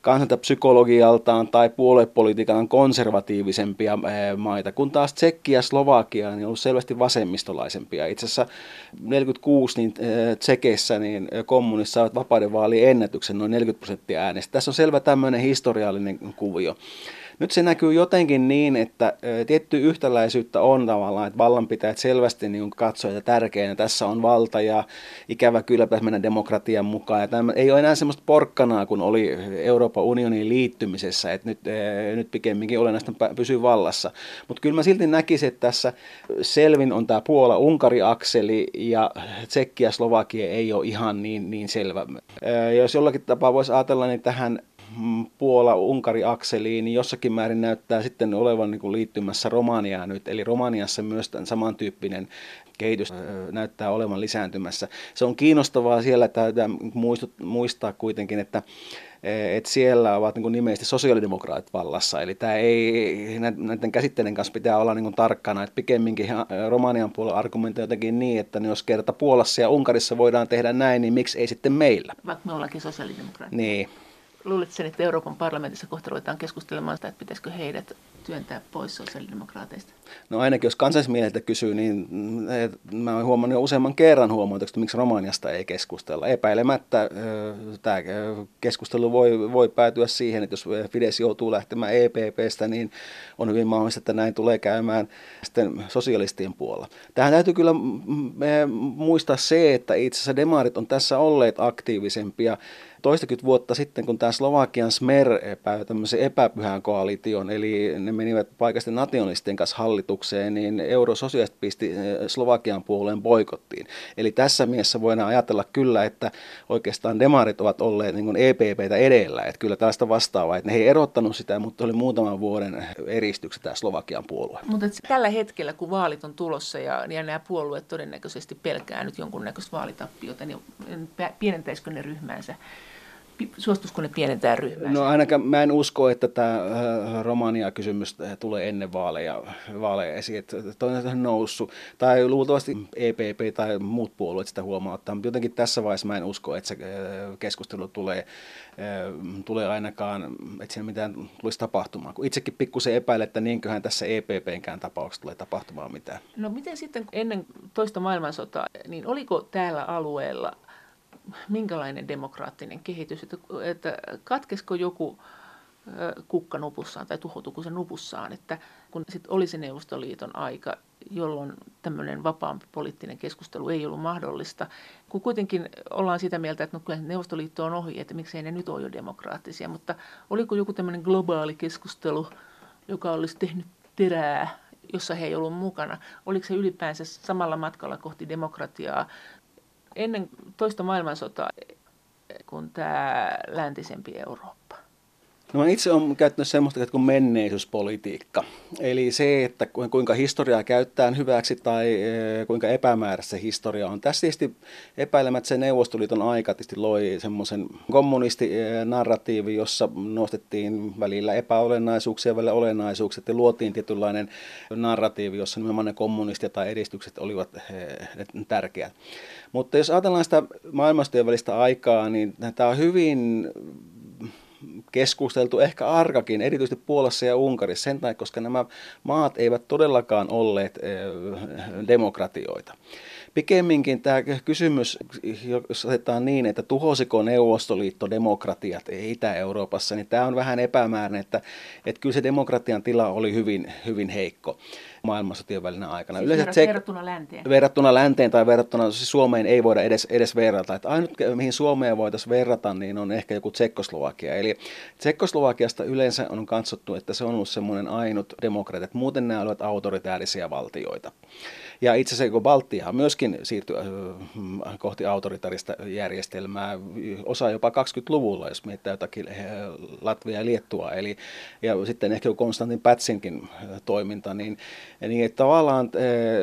kansalta psykologialtaan tai puoluepolitiikan konservatiivisempia eh, maita, kun taas Tsekki ja Slovakia niin on ollut selvästi vasemmistolaisempia. Itse asiassa 46 niin eh, Tsekeissä niin eh, kommunissa saavat vapaiden vaalien ennätyksen noin 40 prosenttia äänestä. Tässä on selvä tämmöinen historiallinen kuvio. Nyt se näkyy jotenkin niin, että tietty yhtäläisyyttä on tavallaan, että vallanpitäjät selvästi niin katsoo, että tärkeänä tässä on valta ja ikävä kyllä pitäisi mennä demokratian mukaan. Ja tämä ei ole enää semmoista porkkanaa kuin oli Euroopan unionin liittymisessä, että nyt, nyt pikemminkin olennaista pysyy vallassa. Mutta kyllä mä silti näkisin, että tässä selvin on tämä Puola-Unkari-akseli ja Tsekki ja Slovakia ei ole ihan niin, niin selvä. Jos jollakin tapaa voisi ajatella, niin tähän Puola-Unkari-akseliin, niin jossakin määrin näyttää sitten olevan niin kuin liittymässä Romaniaa nyt. Eli Romaniassa myös tämän samantyyppinen kehitys näyttää olevan lisääntymässä. Se on kiinnostavaa siellä, että muistaa kuitenkin, että että siellä ovat niin nimellisesti sosiaalidemokraatit vallassa. Eli tämä ei, näiden käsitteiden kanssa pitää olla niin tarkkana, että pikemminkin Romanian puolella argumentoi jotenkin niin, että jos kerta Puolassa ja Unkarissa voidaan tehdä näin, niin miksi ei sitten meillä? Vaikka me ollaankin sosiaalidemokraatteja. Niin. Luuletko sen, että Euroopan parlamentissa kohta ruvetaan keskustelemaan sitä, että pitäisikö heidät työntää pois sosiaalidemokraateista? No ainakin jos kansallismieliltä kysyy, niin mä olen huomannut jo useamman kerran huomannut, että miksi Romaniasta ei keskustella. Epäilemättä tämä keskustelu voi, voi päätyä siihen, että jos Fides joutuu lähtemään EPPstä, niin on hyvin mahdollista, että näin tulee käymään sitten sosialistien puolella. Tähän täytyy kyllä muistaa se, että itse asiassa demarit on tässä olleet aktiivisempia toistakymmentä vuotta sitten, kun tämä Slovakian Smer epäi tämmöisen epäpyhän koalition, eli ne menivät paikallisten nationalistien kanssa hallitukseen, niin eurososiaaliset pisti Slovakian puoleen boikottiin. Eli tässä mielessä voidaan ajatella kyllä, että oikeastaan demarit ovat olleet niin EPPtä edellä, että kyllä tällaista vastaavaa, että ne ei erottanut sitä, mutta oli muutaman vuoden eristykset tämä Slovakian puolue. Mutta tällä hetkellä, kun vaalit on tulossa ja, ja nämä puolueet todennäköisesti pelkää nyt jonkunnäköistä vaalitappiota, niin pienentäisikö ne ryhmänsä? Suostuisiko ne pienentää ryhmää? No ainakaan mä en usko, että tämä äh, Romania-kysymys äh, tulee ennen vaaleja, vaaleja esiin, että toinen on noussut. Tai luultavasti EPP tai muut puolueet sitä huomauttaa, mutta jotenkin tässä vaiheessa mä en usko, että se äh, keskustelu tulee, tulee ainakaan, että siinä mitään tulisi tapahtumaan. Kun itsekin pikkusen epäilen, että niinköhän tässä EPPnkään tapauksessa tulee tapahtumaan mitään. No miten sitten ennen toista maailmansotaa, niin oliko täällä alueella – minkälainen demokraattinen kehitys, että, että katkesko joku kukka nupussaan tai tuhoutuuko se nupussaan, että kun sitten oli se Neuvostoliiton aika, jolloin tämmöinen vapaampi poliittinen keskustelu ei ollut mahdollista, kun kuitenkin ollaan sitä mieltä, että no kyllä Neuvostoliitto on ohi, että miksei ne nyt ole jo demokraattisia, mutta oliko joku tämmöinen globaali keskustelu, joka olisi tehnyt terää, jossa he ei ollut mukana, oliko se ylipäänsä samalla matkalla kohti demokratiaa ennen toista maailmansotaa kuin tämä läntisempi Eurooppa? No itse olen käyttänyt semmoista kuin menneisyyspolitiikka. Eli se, että kuinka historiaa käyttää hyväksi tai e, kuinka epämääräistä se historia on. Tässä tietysti epäilemättä se Neuvostoliiton aika tietysti loi semmoisen kommunistinarratiivi, jossa nostettiin välillä epäolennaisuuksia, välillä olennaisuuksia, ja luotiin tietynlainen narratiivi, jossa nimenomaan ne kommunistit tai edistykset olivat e, tärkeät. Mutta jos ajatellaan sitä maailmastojen välistä aikaa, niin tämä on hyvin keskusteltu, ehkä arkakin, erityisesti Puolassa ja Unkarissa, sen takia, koska nämä maat eivät todellakaan olleet eh, demokratioita. Pikemminkin tämä kysymys, jos otetaan niin, että tuhosiko Neuvostoliitto demokratiat Itä-Euroopassa, niin tämä on vähän epämääräinen, että, että kyllä se demokratian tila oli hyvin, hyvin heikko maailmansotien välinen aikana. Siis Yleensä se, verrattuna länteen? Verrattuna länteen tai verrattuna siis Suomeen ei voida edes, edes verrata. Että ainut, mihin Suomeen voitaisiin verrata, niin on ehkä joku Tsekkoslovakia. Eli Tsekkoslovakiasta yleensä on katsottu, että se on ollut semmoinen ainut demokratia, että muuten nämä olivat autoritäärisiä valtioita. Ja itse asiassa kun Baltia myöskin siirtyi äh, kohti autoritarista järjestelmää, osa jopa 20-luvulla, jos mietitään jotakin äh, Latvia ja Liettua, eli, ja sitten ehkä Konstantin Pätsinkin äh, toiminta, niin, niin että tavallaan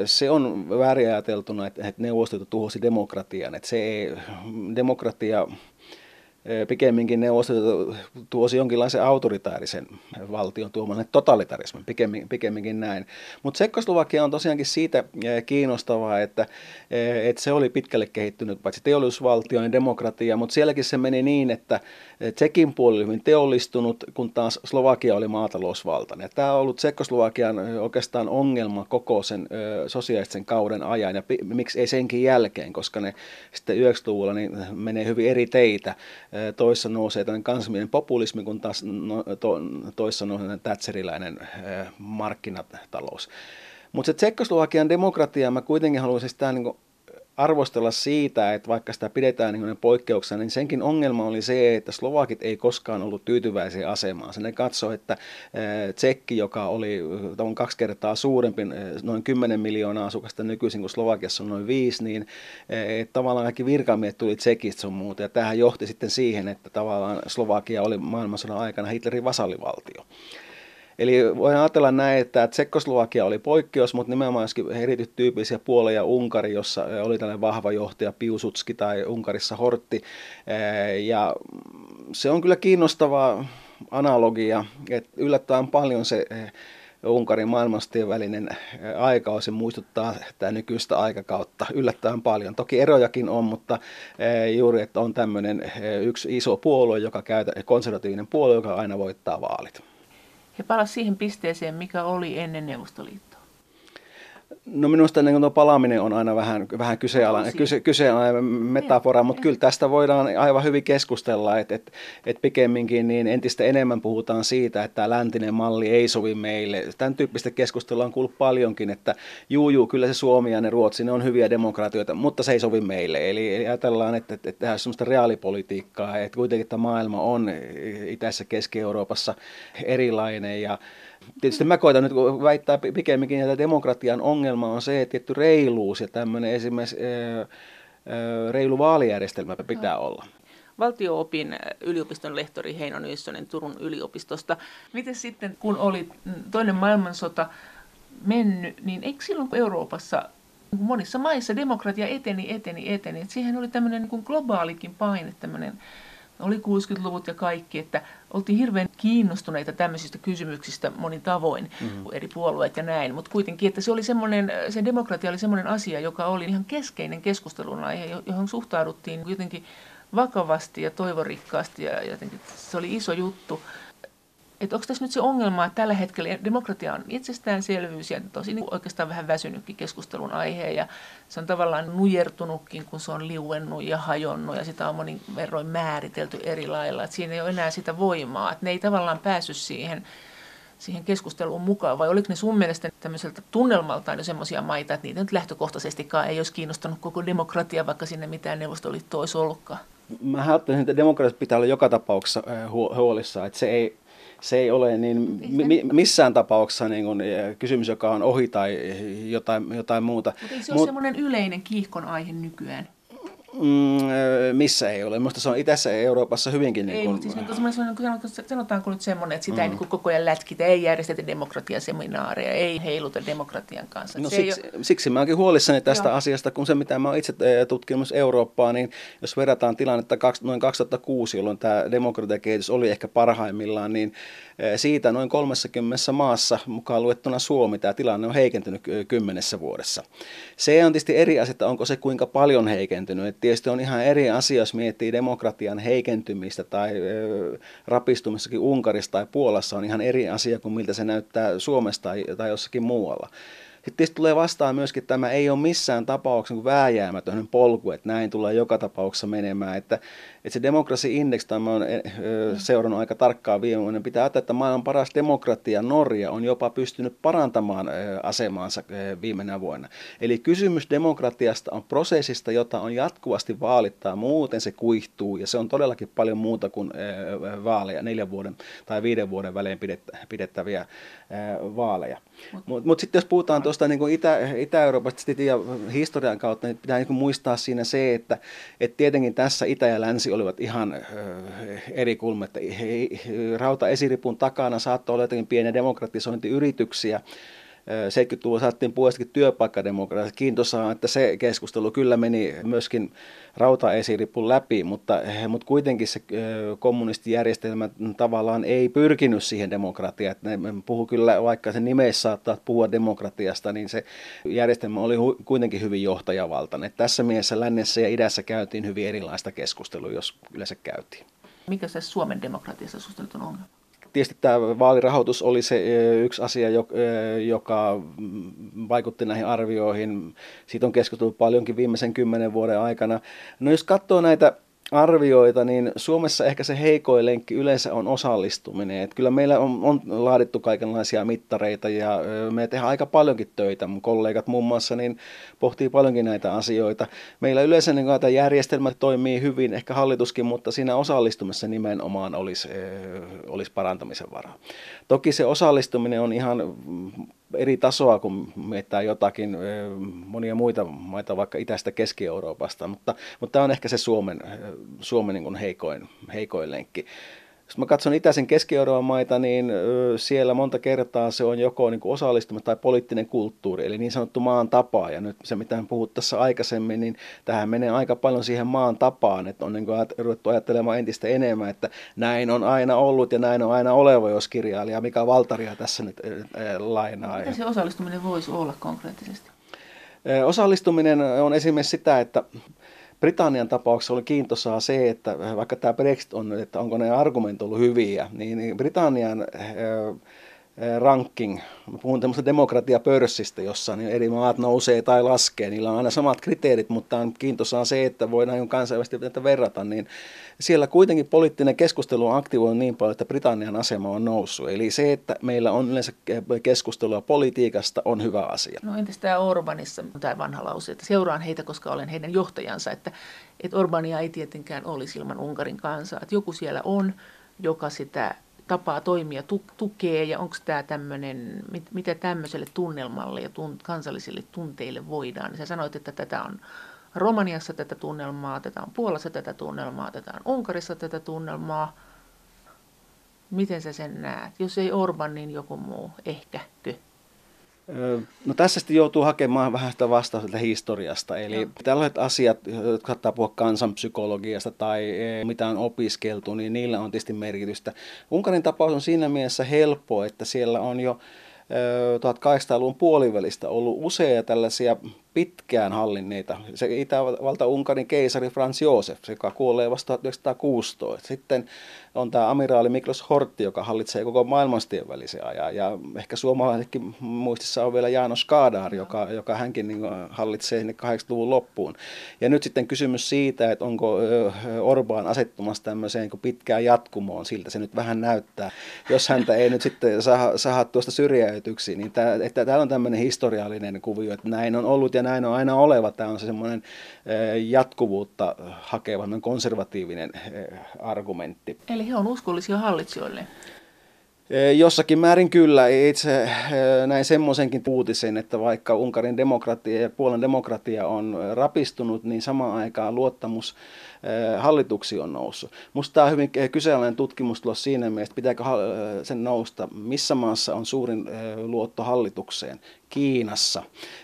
se on väärin ajateltuna, että, että neuvostoliitto tuhosi demokratian, että se ei, demokratia pikemminkin ne tuosi jonkinlaisen autoritaarisen valtion tuomalle totalitarismin, pikemmin, pikemminkin näin. Mutta Tsekkoslovakia on tosiaankin siitä kiinnostavaa, että, että se oli pitkälle kehittynyt paitsi teollisuusvaltio ja demokratia, mutta sielläkin se meni niin, että Tsekin puoli oli hyvin teollistunut, kun taas Slovakia oli maatalousvaltainen. Tämä on ollut Tsekkoslovakian oikeastaan ongelma koko sen sosiaalisen kauden ajan ja miksi ei senkin jälkeen, koska ne sitten 90-luvulla niin menee hyvin eri teitä toissa nousee tämmöinen kansallinen populismi, kun taas no, to, toissa nousee tätseriläinen markkinatalous. Mutta se Tsekkoslovakian demokratia, mä kuitenkin haluaisin sitä niin arvostella siitä, että vaikka sitä pidetään niin poikkeuksena, niin senkin ongelma oli se, että Slovakit ei koskaan ollut tyytyväisiä asemaan. Se ne katsoi, että Tsekki, joka oli on kaksi kertaa suurempi, noin 10 miljoonaa asukasta nykyisin kuin Slovakiassa on noin viisi, niin että tavallaan kaikki virkamiehet tuli Tsekistä sun muuta. Ja tähän johti sitten siihen, että tavallaan Slovakia oli maailmansodan aikana Hitlerin vasallivaltio. Eli voidaan ajatella näin, että Tsekkoslovakia oli poikkeus, mutta nimenomaan joskin erityisesti tyypillisiä Puola ja Unkari, jossa oli tällainen vahva johtaja Piusutski tai Unkarissa Hortti. Ja se on kyllä kiinnostava analogia, että yllättävän paljon se Unkarin maailmastien välinen aikausi muistuttaa tämä nykyistä aikakautta yllättävän paljon. Toki erojakin on, mutta juuri, että on tämmöinen yksi iso puolue, joka käytä, konservatiivinen puolue, joka aina voittaa vaalit. He palasivat siihen pisteeseen, mikä oli ennen Neuvostoliittoa. No minusta niin tuo palaaminen on aina vähän, vähän kyseenalainen, kyse, kyseenalainen metafora, mutta kyllä tästä voidaan aivan hyvin keskustella, että, että, että pikemminkin niin entistä enemmän puhutaan siitä, että tämä läntinen malli ei sovi meille. Tämän tyyppistä keskustelua on kuullut paljonkin, että juu, juu, kyllä se Suomi ja ne Ruotsi, ne on hyviä demokratioita, mutta se ei sovi meille. Eli, eli ajatellaan, että, että, että tehdään sellaista reaalipolitiikkaa, että kuitenkin tämä maailma on itäisessä Keski-Euroopassa erilainen ja Tietysti mä koitan nyt väittää pikemminkin, että demokratian ongelma on se, että tietty reiluus ja tämmöinen esimerkiksi reilu vaalijärjestelmä pitää olla. Valtioopin yliopiston lehtori Heino Nyssonen Turun yliopistosta. Miten sitten, kun oli toinen maailmansota mennyt, niin eikö silloin Euroopassa monissa maissa demokratia eteni, eteni, eteni. Et siihen oli tämmöinen niin globaalikin paine, tämmöinen oli 60-luvut ja kaikki, että oltiin hirveän kiinnostuneita tämmöisistä kysymyksistä monin tavoin, mm-hmm. eri puolueet ja näin, mutta kuitenkin, että se, oli semmoinen, se demokratia oli semmoinen asia, joka oli ihan keskeinen keskustelun aihe, johon suhtauduttiin jotenkin vakavasti ja toivorikkaasti ja jotenkin se oli iso juttu että onko tässä nyt se ongelma, että tällä hetkellä demokratia on itsestäänselvyys ja tosi niin oikeastaan vähän väsynytkin keskustelun aihe ja se on tavallaan nujertunutkin, kun se on liuennut ja hajonnut ja sitä on monin verroin määritelty eri lailla, että siinä ei ole enää sitä voimaa, että ne ei tavallaan päässyt siihen siihen keskusteluun mukaan, vai oliko ne sun mielestä tämmöiseltä tunnelmaltaan jo semmoisia maita, että niitä nyt lähtökohtaisestikaan ei olisi kiinnostanut koko demokratia, vaikka sinne mitään neuvostoliittoa olisi ollutkaan? Mä ajattelen, että demokratia pitää olla joka tapauksessa huolissa, että se ei, se ei ole niin mi- missään tapauksessa niin kuin eh, kysymys, joka on ohi tai jotain, jotain muuta. Mutta ei se Mut, ole semmoinen yleinen kiihkon aihe nykyään? Mm, missä ei ole. Minusta se on itässä Euroopassa hyvinkin... Niin kuin... Ei, mutta siis niin sanotaanko nyt semmoinen, että sitä mm. ei niin koko ajan lätkitä, ei järjestetä demokratiaseminaareja, ei heiluta demokratian kanssa. No siksi, ole... siksi mä oonkin huolissani tästä Joo. asiasta, kun se mitä mä oon itse tutkinut Eurooppaa, niin jos verrataan tilannetta noin 2006, jolloin tämä demokratiakehitys oli ehkä parhaimmillaan, niin siitä noin 30 maassa, mukaan luettuna Suomi, tämä tilanne on heikentynyt kymmenessä vuodessa. Se on tietysti eri asia, että onko se kuinka paljon heikentynyt. Et tietysti on ihan eri asia, jos miettii demokratian heikentymistä tai rapistumissakin Unkarissa tai Puolassa on ihan eri asia kuin miltä se näyttää Suomessa tai, tai jossakin muualla. Sitten tulee vastaan myöskin, että tämä ei ole missään tapauksessa vääjäämätön polku, että näin tulee joka tapauksessa menemään. Että, että se Democracy Index, tämä on seurannut aika tarkkaan viime vuonna, pitää ajatella, että maailman paras demokratia Norja on jopa pystynyt parantamaan asemaansa viimeinä vuonna. Eli kysymys demokratiasta on prosessista, jota on jatkuvasti vaalittaa, muuten se kuihtuu ja se on todellakin paljon muuta kuin vaaleja, neljän vuoden tai viiden vuoden välein pidettäviä vaaleja. Mutta mut, mut sitten jos puhutaan tuosta niin Itä, Itä-Euroopasta ja historian kautta, niin pitää niin muistaa siinä se, että et tietenkin tässä Itä ja Länsi olivat ihan eri kulmat. Rautaesiripun takana saattoi olla jotenkin pieniä demokratisointiyrityksiä, 70-luvulla saatiin puolestakin työpaikkademokratia. Kiintosaa, että se keskustelu kyllä meni myöskin rautaesiripun läpi, mutta, mutta kuitenkin se kommunistijärjestelmä tavallaan ei pyrkinyt siihen demokratiaan. Ne puhu kyllä, vaikka se nimessä saattaa puhua demokratiasta, niin se järjestelmä oli hu- kuitenkin hyvin johtajavaltainen. Tässä mielessä lännessä ja idässä käytiin hyvin erilaista keskustelua, jos yleensä käytiin. Mikä se Suomen demokratiassa suhteellinen ongelma? Tietysti tämä vaalirahoitus oli se yksi asia, joka vaikutti näihin arvioihin. Siitä on keskusteltu paljonkin viimeisen kymmenen vuoden aikana. No jos katsoo näitä arvioita, niin Suomessa ehkä se heikoin lenkki yleensä on osallistuminen. Et kyllä meillä on, on laadittu kaikenlaisia mittareita ja me tehdään aika paljonkin töitä. Mun kollegat muun muassa niin pohtii paljonkin näitä asioita. Meillä yleensä niin tämä järjestelmä toimii hyvin, ehkä hallituskin, mutta siinä osallistumisessa nimenomaan olisi, olisi parantamisen varaa. Toki se osallistuminen on ihan eri tasoa, kun miettää jotakin monia muita maita, vaikka Itästä Keski-Euroopasta, mutta, mutta tämä on ehkä se Suomen, Suomen niin heikoin, heikoin lenkki. Jos mä katson itäisen keski maita, niin siellä monta kertaa se on joko niin osallistuminen tai poliittinen kulttuuri, eli niin sanottu maan tapa. Ja nyt se, mitä puhut tässä aikaisemmin, niin tähän menee aika paljon siihen maan tapaan, että on niin kuin ruvettu ajattelemaan entistä enemmän, että näin on aina ollut ja näin on aina oleva, jos kirjailija mikä Valtaria tässä nyt lainaa. Mitä se osallistuminen voisi olla konkreettisesti? Osallistuminen on esimerkiksi sitä, että Britannian tapauksessa oli kiintosaa se, että vaikka tämä Brexit on, että onko ne argumentit ollut hyviä, niin, Britannian ranking. Mä puhun tämmöistä demokratiapörssistä, jossa niin eri maat nousee tai laskee. Niillä on aina samat kriteerit, mutta on kiintosaa se, että voidaan kansainvälisesti tätä verrata. Niin siellä kuitenkin poliittinen keskustelu on aktivoinut niin paljon, että Britannian asema on noussut. Eli se, että meillä on yleensä keskustelua politiikasta, on hyvä asia. No entäs tämä Orbanissa, tämä vanha lause, että seuraan heitä, koska olen heidän johtajansa, että, että Orbania ei tietenkään olisi ilman Unkarin kansaa. Että joku siellä on, joka sitä tapaa toimia tukee ja onko tämä tämmöinen, mit, mitä tämmöiselle tunnelmalle ja tun, kansallisille tunteille voidaan. Sä sanoit, että tätä on Romaniassa tätä tunnelmaa, tätä on Puolassa tätä tunnelmaa, tätä on Unkarissa tätä tunnelmaa. Miten sä sen näet? Jos ei Orban, niin joku muu, ehkäkö? No tässä sitten joutuu hakemaan vähän sitä vastausta historiasta. Eli no. tällaiset asiat, jotka saattaa puhua kansanpsykologiasta tai e, mitä on opiskeltu, niin niillä on tietysti merkitystä. Unkarin tapaus on siinä mielessä helppo, että siellä on jo 1800-luvun puolivälistä ollut useita tällaisia pitkään hallinneita. Se Itävalta-Unkarin keisari Franz Josef, joka kuolee vasta 1916. Sitten on tämä amiraali Miklos Hortti, joka hallitsee koko maailmanstien välisen ajan. Ja ehkä suomalaisetkin muistissa on vielä Janos Kadar, joka, joka hänkin niin hallitsee sinne 80-luvun loppuun. Ja nyt sitten kysymys siitä, että onko Orbán asettumassa tämmöiseen pitkään jatkumoon, siltä se nyt vähän näyttää. Jos häntä ei nyt sitten saa, saa tuosta syrjäytyksi, niin tämä, että täällä on tämmöinen historiallinen kuvio, että näin on ollut ja näin on aina oleva. Tämä on se semmoinen jatkuvuutta hakeva, konservatiivinen argumentti. Eli he on uskollisia hallitsijoille? Jossakin määrin kyllä. Itse näin semmoisenkin uutisen, että vaikka Unkarin demokratia ja Puolan demokratia on rapistunut, niin samaan aikaan luottamus hallituksiin on noussut. Minusta tämä on hyvin kyseenalainen tutkimustulos siinä mielessä, pitääkö sen nousta, missä maassa on suurin luotto hallitukseen. Kiinassa.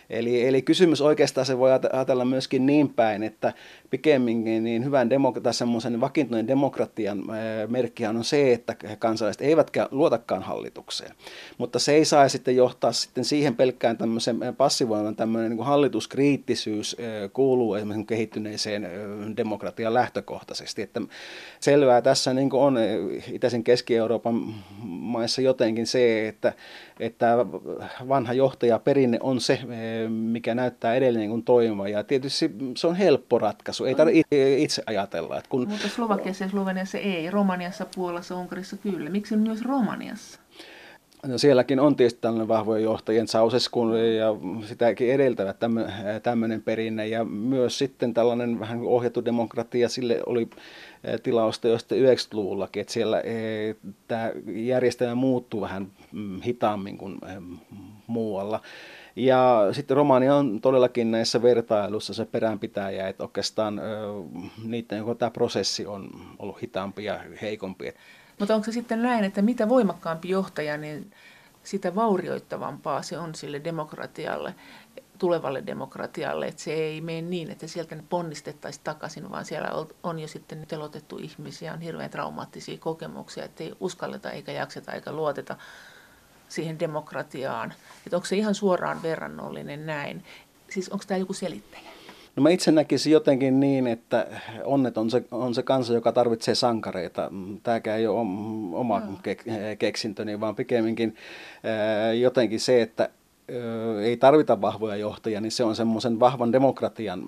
Eli, eli kysymys oikeastaan se voi ajatella myöskin niin päin, että pikemminkin niin hyvän demokratian, semmoisen vakiintuneen demokratian merkki on se, että kansalaiset eivät luotakaan hallitukseen. Mutta se ei saa sitten johtaa sitten siihen pelkkään tämmöisen passivoivan tämmöinen niin hallituskriittisyys kuuluu esimerkiksi kehittyneeseen demokratian lähtökohtaisesti. Että selvää tässä niin on itäisen Keski-Euroopan maissa jotenkin se, että, että vanha johtaja perinne on se, mikä näyttää edelleen niin toimiva. Ja tietysti se on helppo ratkaisu, ei tarvitse itse ajatella. Että kun... Mutta Slovakiassa ja Sloveniassa ei, Romaniassa, Puolassa, Unkarissa kyllä. Miksi myös Romaniassa? No sielläkin on tietysti tällainen vahvojen johtajien Sauseskun ja sitäkin edeltävät tämmöinen perinne ja myös sitten tällainen vähän ohjattu demokratia, sille oli tilausta jo sitten 90-luvullakin, että siellä tämä järjestelmä muuttuu vähän mm, hitaammin kuin muualla. Ja sitten Romania on todellakin näissä vertailuissa se peränpitäjä, että oikeastaan niiden tämä prosessi on ollut hitaampi ja heikompi. Mutta onko se sitten näin, että mitä voimakkaampi johtaja, niin sitä vaurioittavampaa se on sille demokratialle, tulevalle demokratialle, että se ei mene niin, että sieltä ne ponnistettaisiin takaisin, vaan siellä on jo sitten telotettu ihmisiä, on hirveän traumaattisia kokemuksia, että ei uskalleta eikä jakseta eikä luoteta siihen demokratiaan. Että onko se ihan suoraan verrannollinen näin? Siis onko tämä joku selittäjä? No mä itse näkisin jotenkin niin, että onnet on se, on se kansa, joka tarvitsee sankareita. Tämäkään ei ole oma no. keksintöni, vaan pikemminkin jotenkin se, että ei tarvita vahvoja johtajia, niin se on semmoisen vahvan demokratian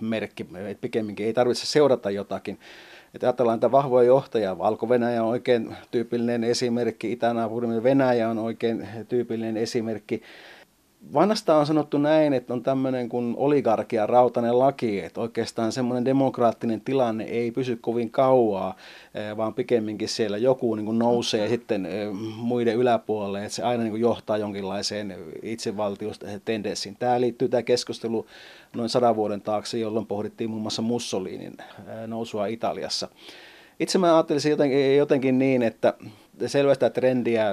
merkki. Että pikemminkin ei tarvitse seurata jotakin. Että ajatellaan, että vahvoja johtajia, Valko-Venäjä on oikein tyypillinen esimerkki, Itänaapurimme Venäjä on oikein tyypillinen esimerkki. Vanhasta on sanottu näin, että on tämmöinen kuin oligarkia rautainen laki, että oikeastaan semmoinen demokraattinen tilanne ei pysy kovin kauaa, eh, vaan pikemminkin siellä joku niin kuin nousee sitten eh, muiden yläpuolelle, että se aina niin kuin johtaa jonkinlaiseen itsevaltiustendenssiin. Tämä liittyy tämä keskustelu noin sadan vuoden taakse, jolloin pohdittiin muun muassa Mussolinin eh, nousua Italiassa. Itse mä ajattelisin jotenkin, jotenkin niin, että selvästä trendiä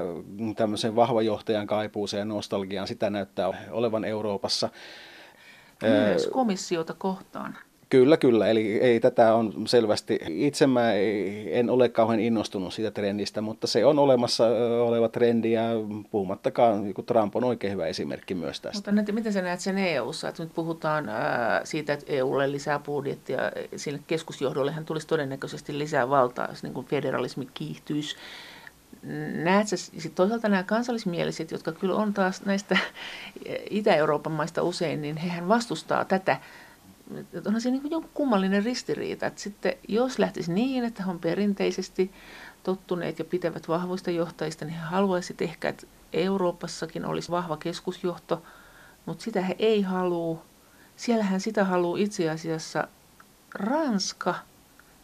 tämmöisen vahvan johtajan kaipuuseen ja nostalgiaan, sitä näyttää olevan Euroopassa. Myös komissiota kohtaan. Kyllä, kyllä. Eli ei tätä on selvästi, itse mä en ole kauhean innostunut siitä trendistä, mutta se on olemassa oleva trendi ja puhumattakaan, kun Trump on oikein hyvä esimerkki myös tästä. Mutta nyt, miten sä näet sen EU-ssa, että nyt puhutaan ää, siitä, että EUlle lisää budjettia, sille keskusjohdollehan tulisi todennäköisesti lisää valtaa, jos niin kuin federalismi kiihtyisi näet sä, sit toisaalta nämä kansallismieliset, jotka kyllä on taas näistä Itä-Euroopan maista usein, niin hehän vastustaa tätä. Onhan se niin joku kummallinen ristiriita, että sitten jos lähtisi niin, että he on perinteisesti tottuneet ja pitävät vahvoista johtajista, niin he haluaisivat ehkä, että Euroopassakin olisi vahva keskusjohto, mutta sitä he ei halua. Siellähän sitä haluaa itse asiassa Ranska –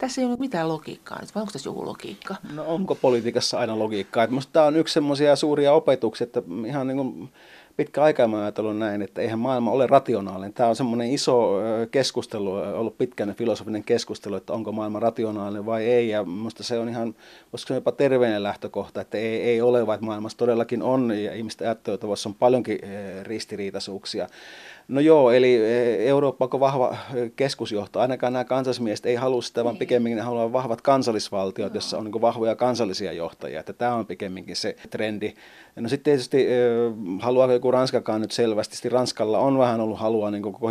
tässä ei ole mitään logiikkaa nyt, vai onko tässä joku logiikka? No onko politiikassa aina logiikkaa? Minusta tämä on yksi semmoisia suuria opetuksia, että ihan niin kuin pitkä aikaa mä ajatellut näin, että eihän maailma ole rationaalinen. Tämä on semmoinen iso keskustelu, ollut pitkän filosofinen keskustelu, että onko maailma rationaalinen vai ei. Ja minusta se on ihan, voisiko se jopa terveinen lähtökohta, että ei, ei ole, vaan maailmassa todellakin on ja ihmisten ajattelutavassa on paljonkin ristiriitaisuuksia. No joo, eli Eurooppa on vahva keskusjohto. Ainakaan nämä kansallismiehet ei halua sitä, vaan pikemminkin ne haluaa vahvat kansallisvaltiot, jossa on niin vahvoja kansallisia johtajia. Että tämä on pikemminkin se trendi. No sitten tietysti haluaa joku Ranskakaan nyt selvästi. Ranskalla on vähän ollut halua niin koko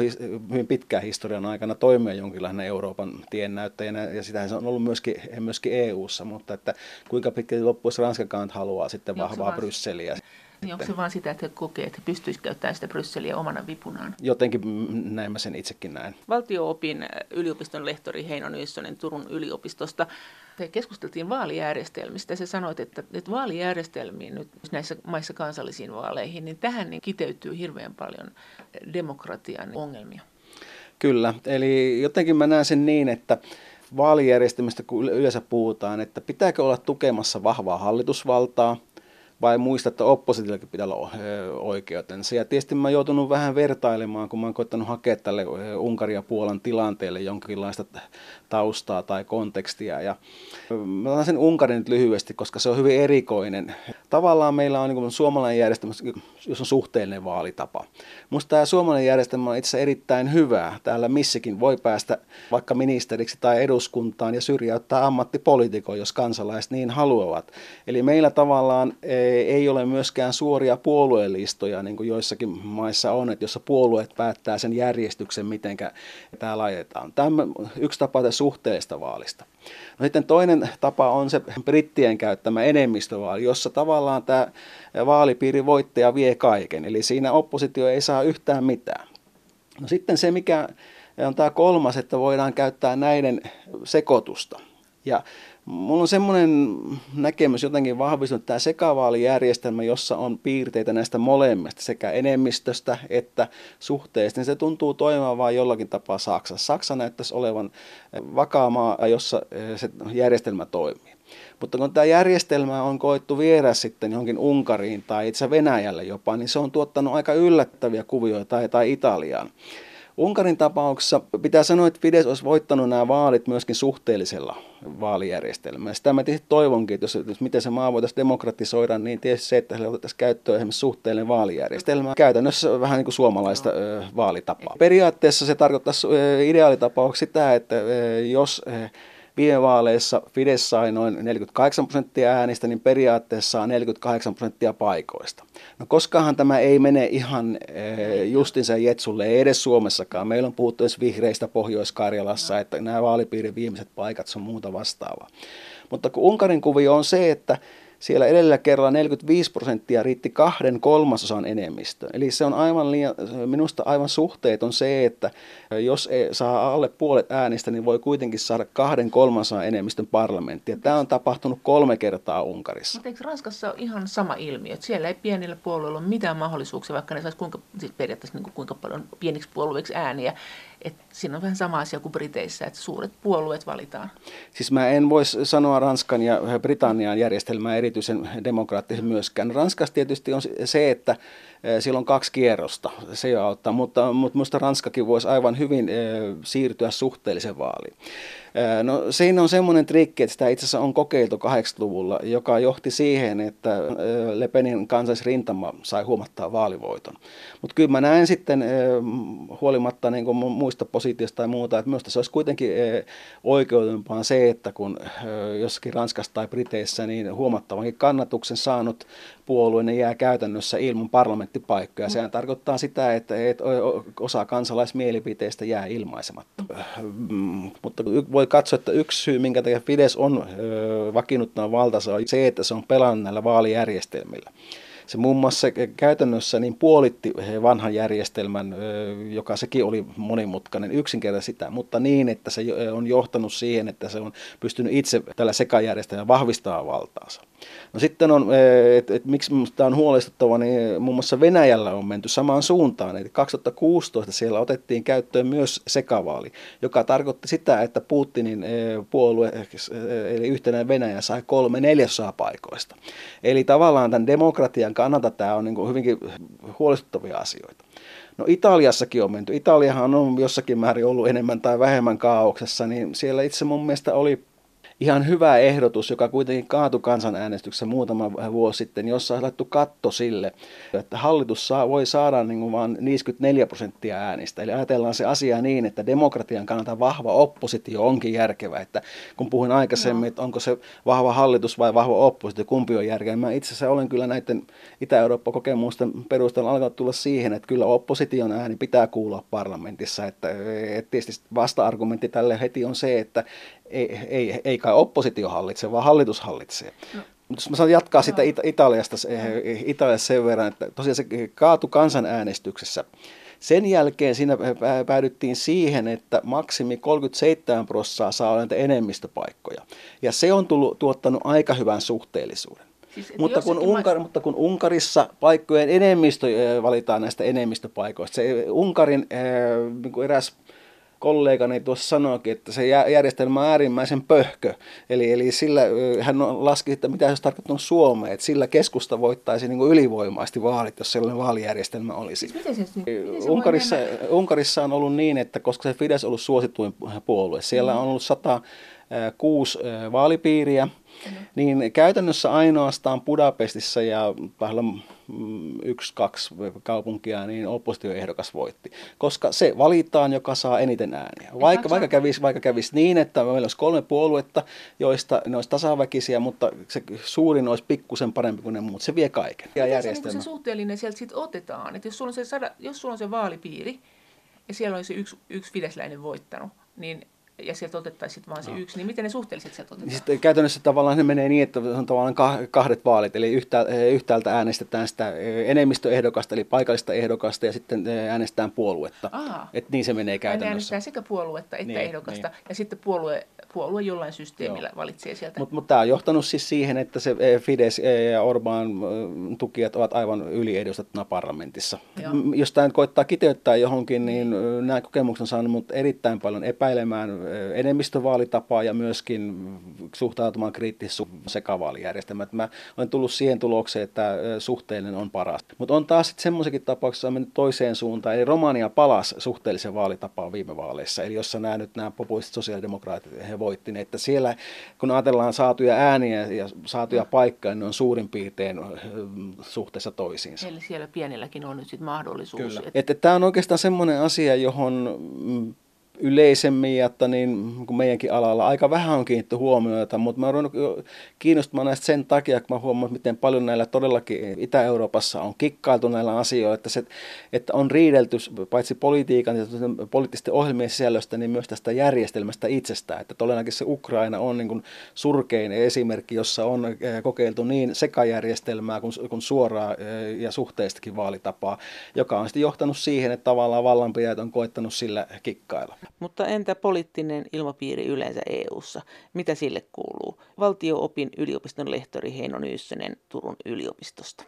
hyvin pitkään historian aikana toimia jonkinlainen Euroopan tiennäyttäjänä, ja sitähän se on ollut myöskin, myöskin EU-ssa, mutta että kuinka pitkälti loppuisi Ranskakaan haluaa sitten vahvaa Brysseliä. Niin onko se vaan sitä, että he kokee, että he pystyisivät käyttämään sitä Brysseliä omana vipunaan? Jotenkin näin mä sen itsekin näen. Valtio-opin yliopiston lehtori Heino Nyssonen Turun yliopistosta. Te keskusteltiin vaalijärjestelmistä se sanoit, että, että vaalijärjestelmiin nyt näissä maissa kansallisiin vaaleihin, niin tähän niin kiteytyy hirveän paljon demokratian ongelmia. Kyllä, eli jotenkin mä näen sen niin, että vaalijärjestelmistä kun yleensä puhutaan, että pitääkö olla tukemassa vahvaa hallitusvaltaa – vai muista, että oppositiollakin pitää olla oikeutensa. Ja tietysti mä joutunut vähän vertailemaan, kun mä oon koittanut hakea tälle Unkaria Puolan tilanteelle jonkinlaista taustaa tai kontekstia. Ja mä otan sen Unkarin nyt lyhyesti, koska se on hyvin erikoinen. Tavallaan meillä on niin suomalainen järjestelmä, jos on suhteellinen vaalitapa. Musta tämä suomalainen järjestelmä on itse erittäin hyvä. Täällä missäkin voi päästä vaikka ministeriksi tai eduskuntaan ja syrjäyttää ammattipolitiikon, jos kansalaiset niin haluavat. Eli meillä tavallaan ei ole myöskään suoria puolueellistoja, niin kuin joissakin maissa on, että jossa puolueet päättää sen järjestyksen, miten tämä laitetaan. Tämä on yksi tapa suhteellista vaalista. No sitten toinen tapa on se brittien käyttämä enemmistövaali, jossa tavallaan tämä vaalipiiri voittaja vie kaiken. Eli siinä oppositio ei saa yhtään mitään. No sitten se, mikä on tämä kolmas, että voidaan käyttää näiden sekoitusta. Ja Mulla on semmoinen näkemys jotenkin vahvistunut, tämä sekavaalijärjestelmä, jossa on piirteitä näistä molemmista, sekä enemmistöstä että suhteesta, niin se tuntuu toimimaan vain jollakin tapaa Saksassa. Saksa näyttäisi olevan vakaa maa, jossa eh, se järjestelmä toimii. Mutta kun tämä järjestelmä on koettu viedä sitten johonkin Unkariin tai itse Venäjälle jopa, niin se on tuottanut aika yllättäviä kuvioita tai, tai Italiaan. Unkarin tapauksessa pitää sanoa, että Fidesz olisi voittanut nämä vaalit myöskin suhteellisella vaalijärjestelmällä. Sitä mä tietysti toivonkin, että jos, jos miten se maa voitaisiin demokratisoida, niin tietysti se, että sillä otettaisiin käyttöön esimerkiksi suhteellinen vaalijärjestelmä. Käytännössä vähän niin kuin suomalaista ö, vaalitapaa. Periaatteessa se tarkoittaisi ideaalitapauksessa sitä, että jos Viime vaaleissa Fidesz sai noin 48 prosenttia äänistä, niin periaatteessa saa 48 prosenttia paikoista. No koskaanhan tämä ei mene ihan eh, justinsa Jetsulle, ei edes Suomessakaan. Meillä on puhuttu edes vihreistä Pohjois-Karjalassa, että nämä vaalipiirin viimeiset paikat on muuta vastaavaa. Mutta kun Unkarin kuvio on se, että siellä edellä kerralla 45 prosenttia riitti kahden kolmasosan enemmistö. Eli se on aivan liian, minusta aivan suhteeton se, että jos ei saa alle puolet äänistä, niin voi kuitenkin saada kahden kolmasosan enemmistön parlamenttia. Tämä on tapahtunut kolme kertaa Unkarissa. Mutta eikö Ranskassa ole ihan sama ilmiö, että siellä ei pienillä puolueilla ole mitään mahdollisuuksia, vaikka ne saisi kuinka, siis periaatteessa niin kuin kuinka paljon pieniksi puolueiksi ääniä, et siinä on vähän sama asia kuin Briteissä, että suuret puolueet valitaan. Siis mä en voisi sanoa Ranskan ja Britannian järjestelmää erityisen demokraattisen myöskään. Ranskassa tietysti on se, että Eh, silloin on kaksi kierrosta, se jo auttaa, mutta, mutta minusta Ranskakin voisi aivan hyvin eh, siirtyä suhteellisen vaaliin. No siinä on semmoinen trikki, että sitä itse asiassa on kokeiltu 80-luvulla, joka johti siihen, että Le Penin kansallisrintama sai huomattaa vaalivoiton. Mutta kyllä mä näen sitten huolimatta niin kuin muista positiosta tai muuta, että minusta se olisi kuitenkin oikeudempaa se, että kun jossakin Ranskassa tai Briteissä niin huomattavankin kannatuksen saanut puolue, ne jää käytännössä ilman parlamentti parlamenttipaikkoja. Sehän tarkoittaa sitä, että osa kansalaismielipiteistä jää ilmaisematta. Mm, mutta voi katsoa, että yksi syy, minkä takia Fides on vakiinnuttanut valtansa, on se, että se on pelannut näillä vaalijärjestelmillä. Se muun muassa käytännössä niin puolitti vanhan järjestelmän, joka sekin oli monimutkainen, yksinkertaisesti sitä, mutta niin, että se on johtanut siihen, että se on pystynyt itse tällä sekajärjestelmällä vahvistamaan valtaansa. No sitten on, että et, miksi tämä on huolestuttava, niin muun muassa Venäjällä on menty samaan suuntaan. Eli 2016 siellä otettiin käyttöön myös sekavaali, joka tarkoitti sitä, että Putinin puolue, eli yhtenäinen Venäjä, sai kolme neljäsosaa paikoista. Eli tavallaan tämän demokratian kannalta tämä on niin hyvinkin huolestuttavia asioita. No Italiassakin on menty. Italiahan on jossakin määrin ollut enemmän tai vähemmän kaauksessa, niin siellä itse mun mielestä oli ihan hyvä ehdotus, joka kuitenkin kaatui kansanäänestyksessä muutama vuosi sitten, jossa on laittu katto sille, että hallitus saa, voi saada niin kuin vain 54 prosenttia äänistä. Eli ajatellaan se asia niin, että demokratian kannalta vahva oppositio onkin järkevä. Että kun puhuin aikaisemmin, että onko se vahva hallitus vai vahva oppositio, kumpi on järkevä. Mä itse asiassa olen kyllä näiden Itä-Eurooppa-kokemusten perusteella alkanut tulla siihen, että kyllä opposition ääni pitää kuulla parlamentissa. Että, että tietysti vasta-argumentti tälle heti on se, että ei, ei, ei kai oppositio hallitse, vaan hallitus hallitsee. No. Mutta jos mä saan jatkaa no. sitä It- Italiasta, Italiasta sen verran, että tosiaan se kaatu kansanäänestyksessä. Sen jälkeen siinä päädyttiin siihen, että maksimi 37 prosenttia saa näitä enemmistöpaikkoja. Ja se on tullut, tuottanut aika hyvän suhteellisuuden. Siis, mutta, kun Unkar, ma- mutta kun Unkarissa paikkojen enemmistö valitaan näistä enemmistöpaikoista, se Unkarin niin eräs kollegani tuossa sanoikin, että se järjestelmä on äärimmäisen pöhkö. Eli, eli sillä, hän laski, että mitä se tarkoittaa Suomeen, että sillä keskusta voittaisi niin kuin ylivoimaisesti vaalit, jos sellainen vaalijärjestelmä olisi. Siis miten se, miten se Unkarissa, Unkarissa on ollut niin, että koska se Fidesz on ollut suosituin puolue, siellä mm. on ollut 106 vaalipiiriä, Niin käytännössä ainoastaan Budapestissa ja mm, yksi, kaksi kaupunkia, niin oppositioehdokas voitti. Koska se valitaan, joka saa eniten ääniä. Vaikka, vaikka, kävisi, vaikka kävisi niin, että meillä olisi kolme puoluetta, joista ne olisi tasaväkisiä, mutta se suurin olisi pikkusen parempi kuin ne muut. Se vie kaiken. Ja järjestelmä. Se, niin se suhteellinen sieltä sitten otetaan? Että jos sulla on se, sada, jos sulla on se vaalipiiri, ja siellä on se yksi, yksi fidesläinen voittanut, niin ja sieltä otettaisiin vain se no. yksi, niin miten ne suhteelliset sieltä otetaan? Sitten käytännössä tavallaan se menee niin, että on tavallaan kahdet vaalit, eli yhtäältä äänestetään sitä enemmistöehdokasta, eli paikallista ehdokasta, ja sitten äänestetään puoluetta. Että niin se menee käytännössä. äänestetään sekä puoluetta että niin, ehdokasta, niin. ja sitten puolue, puolue jollain systeemillä Joo. valitsee sieltä. Mutta mut tämä on johtanut siis siihen, että se Fides ja Orban tukijat ovat aivan yliedustettuna parlamentissa. Joo. Jos tämä koittaa kiteyttää johonkin, niin nämä kokemukset on saanut mut erittäin paljon epäilemään enemmistövaalitapaa ja myöskin suhtautumaan kriittisesti sekavaalijärjestelmään. Mä olen tullut siihen tulokseen, että suhteellinen on paras. Mutta on taas semmoisenkin tapauksessa mennyt toiseen suuntaan, eli Romania palasi suhteellisen vaalitapaan viime vaaleissa, eli jossa nämä nyt nämä populistit sosiaalidemokraatit he voitti, niin että siellä kun ajatellaan saatuja ääniä ja saatuja paikkoja, niin on suurin piirtein suhteessa toisiinsa. Eli siellä pienelläkin on nyt sitten mahdollisuus. Kyllä. Että... Että tämä on oikeastaan semmoinen asia, johon mm, yleisemmin, että niin kuin meidänkin alalla aika vähän on kiinnitetty huomiota, mutta mä oon kiinnostumaan näistä sen takia, kun mä huomaan, miten paljon näillä todellakin Itä-Euroopassa on kikkailtu näillä asioilla, että, se, että on riidelty paitsi politiikan ja poliittisten ohjelmien sisällöstä, niin myös tästä järjestelmästä itsestään, että todennäköisesti se Ukraina on niin kuin surkein esimerkki, jossa on eh, kokeiltu niin sekajärjestelmää kuin, kuin suoraa eh, ja suhteistakin vaalitapaa, joka on sitten johtanut siihen, että tavallaan vallanpidäjät on koettanut sillä kikkailla. Mutta entä poliittinen ilmapiiri yleensä EU:ssa? Mitä sille kuuluu? Valtio-opin yliopiston lehtori Heino Nyyssönen Turun yliopistosta.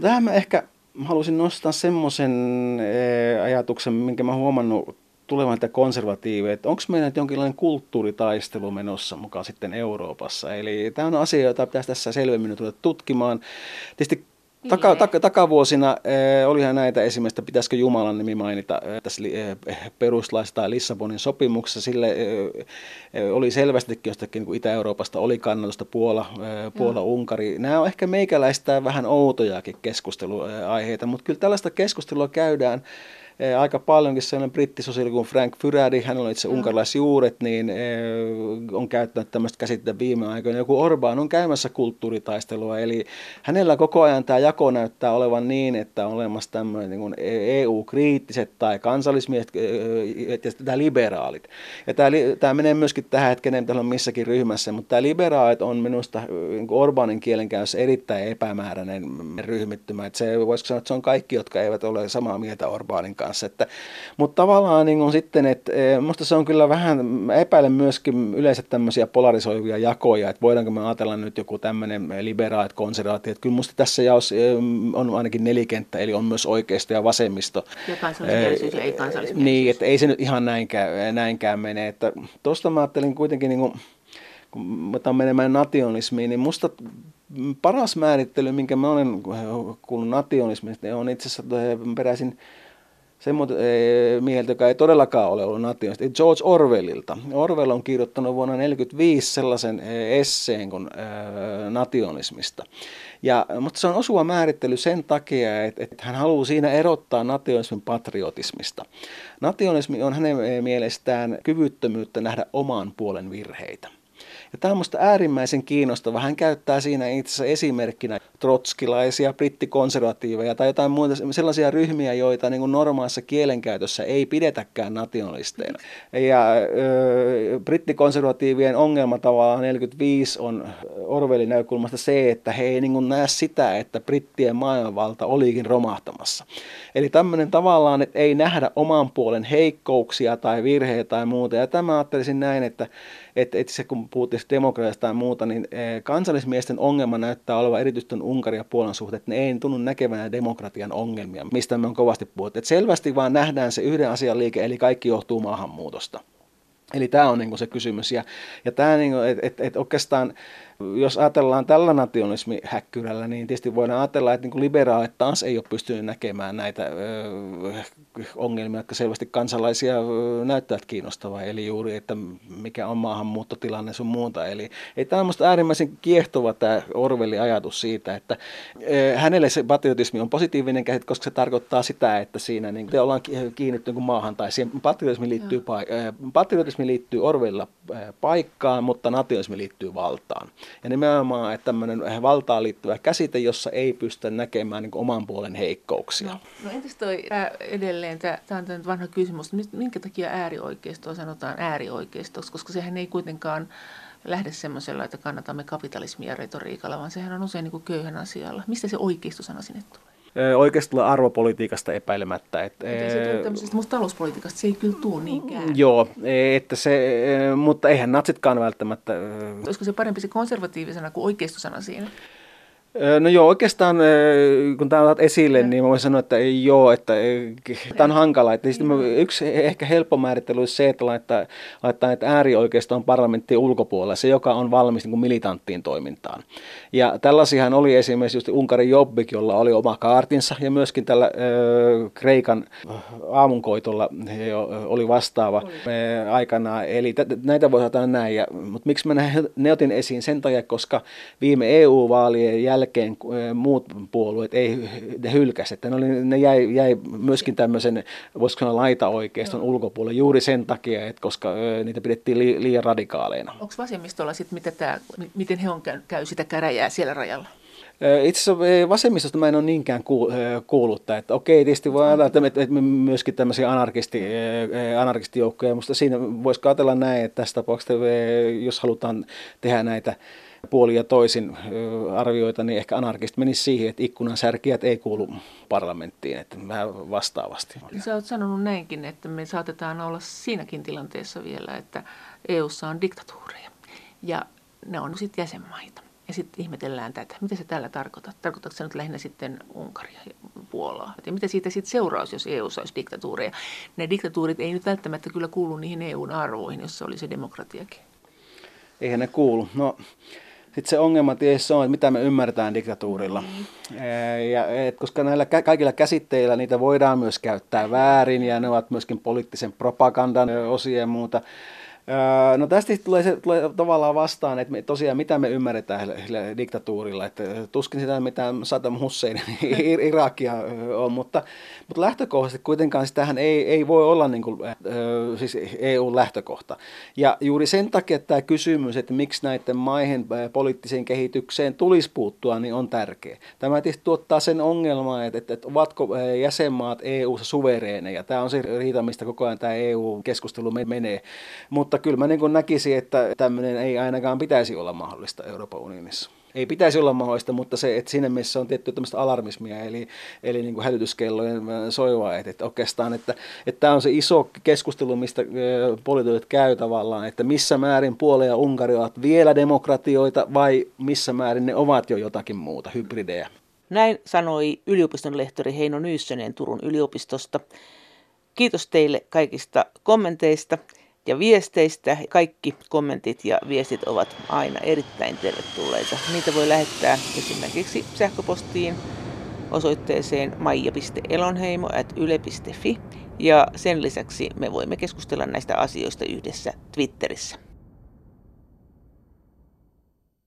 tähän mä ehkä halusin nostaa semmoisen ajatuksen, minkä mä huomannut tulevan että konservatiiveja, että onko meillä nyt jonkinlainen kulttuuritaistelu menossa mukaan sitten Euroopassa. Eli tämä on asia, jota pitäisi tässä selvemmin tulla tutkimaan. Tietysti Taka, taka, takavuosina äh, olihan näitä esimerkiksi, pitäisikö Jumalan nimi mainita äh, tässä äh, peruslaissa tai Lissabonin sopimuksessa. Sille äh, oli selvästikin jostakin niin Itä-Euroopasta oli kannatusta Puola, äh, Puola, Unkari. Nämä on ehkä meikäläistä vähän outojakin keskusteluaiheita, mutta kyllä tällaista keskustelua käydään aika paljonkin sellainen brittisosiaali kuin Frank Furedi, hän on itse unkarilaisjuuret, niin on käyttänyt tämmöistä käsitettä viime aikoina. Joku Orbán on käymässä kulttuuritaistelua, eli hänellä koko ajan tämä jako näyttää olevan niin, että on olemassa tämmöinen niin EU-kriittiset tai kansallismiehet ja tämä liberaalit. Ja tämä, tämä menee myöskin tähän, että kenen on missäkin ryhmässä, mutta tämä liberaalit on minusta niin Orbanin kielenkäyssä erittäin epämääräinen ryhmittymä. Että se, voisiko sanoa, että se on kaikki, jotka eivät ole samaa mieltä Orbanin kanssa. Että, mutta tavallaan niin on sitten, että e, minusta se on kyllä vähän, epäilen myöskin yleensä tämmöisiä polarisoivia jakoja, että voidaanko me ajatella nyt joku tämmöinen liberaalit, konservaatiot. Kyllä minusta tässä jaos e, on ainakin nelikenttä, eli on myös oikeisto ja vasemmisto. Ja kansallismielisyys ja ei kansallismielisyys. Niin, että ei se nyt ihan näinkään, näinkään mene. Että tuosta mä ajattelin kuitenkin, niin kuin, kun otan menemään nationalismiin, niin musta paras määrittely, minkä mä olen kuullut nationalismista, on itse asiassa peräisin semmoinen mieltä, joka ei todellakaan ole ollut nationalisti, George Orwellilta. Orwell on kirjoittanut vuonna 1945 sellaisen esseen kuin nationalismista. Ja, mutta se on osuva määrittely sen takia, että, että hän haluaa siinä erottaa nationalismin patriotismista. Nationalismi on hänen mielestään kyvyttömyyttä nähdä oman puolen virheitä. Ja tämä on minusta äärimmäisen kiinnostava. Hän käyttää siinä itse asiassa esimerkkinä trotskilaisia, brittikonservatiiveja tai jotain muuta sellaisia ryhmiä, joita niin kuin normaalissa kielenkäytössä ei pidetäkään nationalisteina. Ja ö, brittikonservatiivien ongelma tavallaan 45 on Orwellin näkökulmasta se, että he ei niin kuin näe sitä, että brittien maailmanvalta olikin romahtamassa. Eli tämmöinen tavallaan, että ei nähdä oman puolen heikkouksia tai virheitä tai muuta. Ja tämä ajattelisin näin, että että, että se kun puhuttiin demokratiasta tai muuta, niin eh, kansallismiesten ongelma näyttää olevan erityisesti Unkarin ja Puolan suhteet, ne ei tunnu näkevän demokratian ongelmia, mistä me on kovasti puhuttu. Että selvästi vaan nähdään se yhden asian liike, eli kaikki johtuu maahanmuutosta. Eli tämä on niin se kysymys. Ja, ja tämä, niin että et, et oikeastaan jos ajatellaan tällä nationalismihäkkyrällä, niin tietysti voidaan ajatella, että niin liberaalit taas ei ole pystynyt näkemään näitä ö, ongelmia, jotka selvästi kansalaisia näyttävät kiinnostavaa, eli juuri, että mikä on maahanmuuttotilanne sun muuta. Eli ei tämä on minusta äärimmäisen kiehtova tämä Orwellin ajatus siitä, että ö, hänelle se patriotismi on positiivinen käsit, koska se tarkoittaa sitä, että siinä niin, te ollaan kiinnitty maahan, tai siihen patriotismi liittyy, patriotismi liittyy Orwellilla paikkaan, mutta nationalismi liittyy valtaan. Ja nimenomaan, että tämmöinen valtaan liittyvä käsite, jossa ei pysty näkemään niin oman puolen heikkouksia. No, no entäs toi ää, edelleen, tämä on tämä vanha kysymys, minkä takia äärioikeistoa sanotaan äärioikeistoksi, koska sehän ei kuitenkaan lähde semmoisella, että kannatamme kapitalismia retoriikalla, vaan sehän on usein niin kuin köyhän asialla. Mistä se oikeistosana sinne tulee? Oikeasti tulee arvopolitiikasta epäilemättä. Että, se tulee tämmöisestä musta talouspolitiikasta, se ei kyllä tule niinkään. Joo, että se, mutta eihän natsitkaan välttämättä. Olisiko se parempi se konservatiivisena kuin oikeistosana siinä? No joo, oikeastaan kun tämä otat esille, niin mä voin sanoa, että joo, että tämä on hankala. Että yksi ehkä helppo määrittely olisi se, että laittaa, laittaa että äärioikeistoon parlamenttiin ulkopuolella, se joka on valmis niin kuin militanttiin toimintaan. Ja tällaisiahan oli esimerkiksi just Unkarin Jobbik, jolla oli oma kaartinsa, ja myöskin tällä äh, Kreikan aamunkoitolla oli vastaava oli. aikanaan. Eli t- näitä voi ottaa näin, ja, mutta miksi mä ne otin esiin sen takia, koska viime EU-vaalien jälkeen jälkeen muut puolueet ei ne hylkäsi, että ne, oli, ne jäi, jäi myöskin tämmöisen, voisiko sanoa laita-oikeiston ulkopuolelle juuri sen takia, että koska niitä pidettiin li, liian radikaaleina. Onko vasemmistolla sitten, miten, he on käy, käy sitä käräjää siellä rajalla? Itse asiassa vasemmistosta mä en ole niinkään kuullut, että okei, tietysti voi ajatella, että, että myöskin tämmöisiä anarkisti, anarkistijoukkoja, mutta siinä voisi ajatella näin, että tässä tapauksessa, jos halutaan tehdä näitä puoli ja toisin arvioita, niin ehkä anarkist menisi siihen, että ikkunan särkijät ei kuulu parlamenttiin, että vähän vastaavasti. Sä oot sanonut näinkin, että me saatetaan olla siinäkin tilanteessa vielä, että EUssa on diktatuureja ja ne on sitten jäsenmaita. Ja sitten ihmetellään tätä. Mitä se tällä tarkoittaa? Tarkoittaako se nyt lähinnä sitten Unkaria ja Puolaa? Ja mitä siitä sitten seuraus, jos EU olisi diktatuureja? Ne diktatuurit ei nyt välttämättä kyllä kuulu niihin EUn arvoihin, jossa oli se demokratiakin. Eihän ne kuulu. No, sitten se ongelma tietysti on, että mitä me ymmärretään diktatuurilla. Mm. Ja, et, koska näillä kaikilla käsitteillä niitä voidaan myös käyttää väärin ja ne ovat myöskin poliittisen propagandan osia ja muuta. No tästä tulee, se, tulee tavallaan vastaan, että me, tosiaan mitä me ymmärretään diktatuurilla, että tuskin sitä mitään Saddam Hussein Irakia on, mutta, mutta lähtökohtaisesti kuitenkaan sitähän ei, ei voi olla niin kuin, siis EU-lähtökohta. Ja juuri sen takia tämä kysymys, että miksi näiden maihin poliittiseen kehitykseen tulisi puuttua, niin on tärkeä. Tämä tietysti tuottaa sen ongelman, että, että, että ovatko jäsenmaat EU-ssa suvereeneja. Tämä on se riita, mistä koko ajan tämä EU-keskustelu menee. Mutta kyllä mä niin näkisin, että tämmöinen ei ainakaan pitäisi olla mahdollista Euroopan unionissa ei pitäisi olla mahdollista, mutta se, että siinä mielessä on tietty tämmöistä alarmismia, eli, eli niin kuin hälytyskellojen soivaa, että, että oikeastaan, että, että tämä on se iso keskustelu, mistä poliitikot käy tavallaan, että missä määrin Puola ja Unkari ovat vielä demokratioita vai missä määrin ne ovat jo jotakin muuta, hybridejä. Näin sanoi yliopiston lehtori Heino Nyyssönen Turun yliopistosta. Kiitos teille kaikista kommenteista ja viesteistä. Kaikki kommentit ja viestit ovat aina erittäin tervetulleita. Niitä voi lähettää esimerkiksi sähköpostiin osoitteeseen maija.elonheimo.yle.fi ja sen lisäksi me voimme keskustella näistä asioista yhdessä Twitterissä.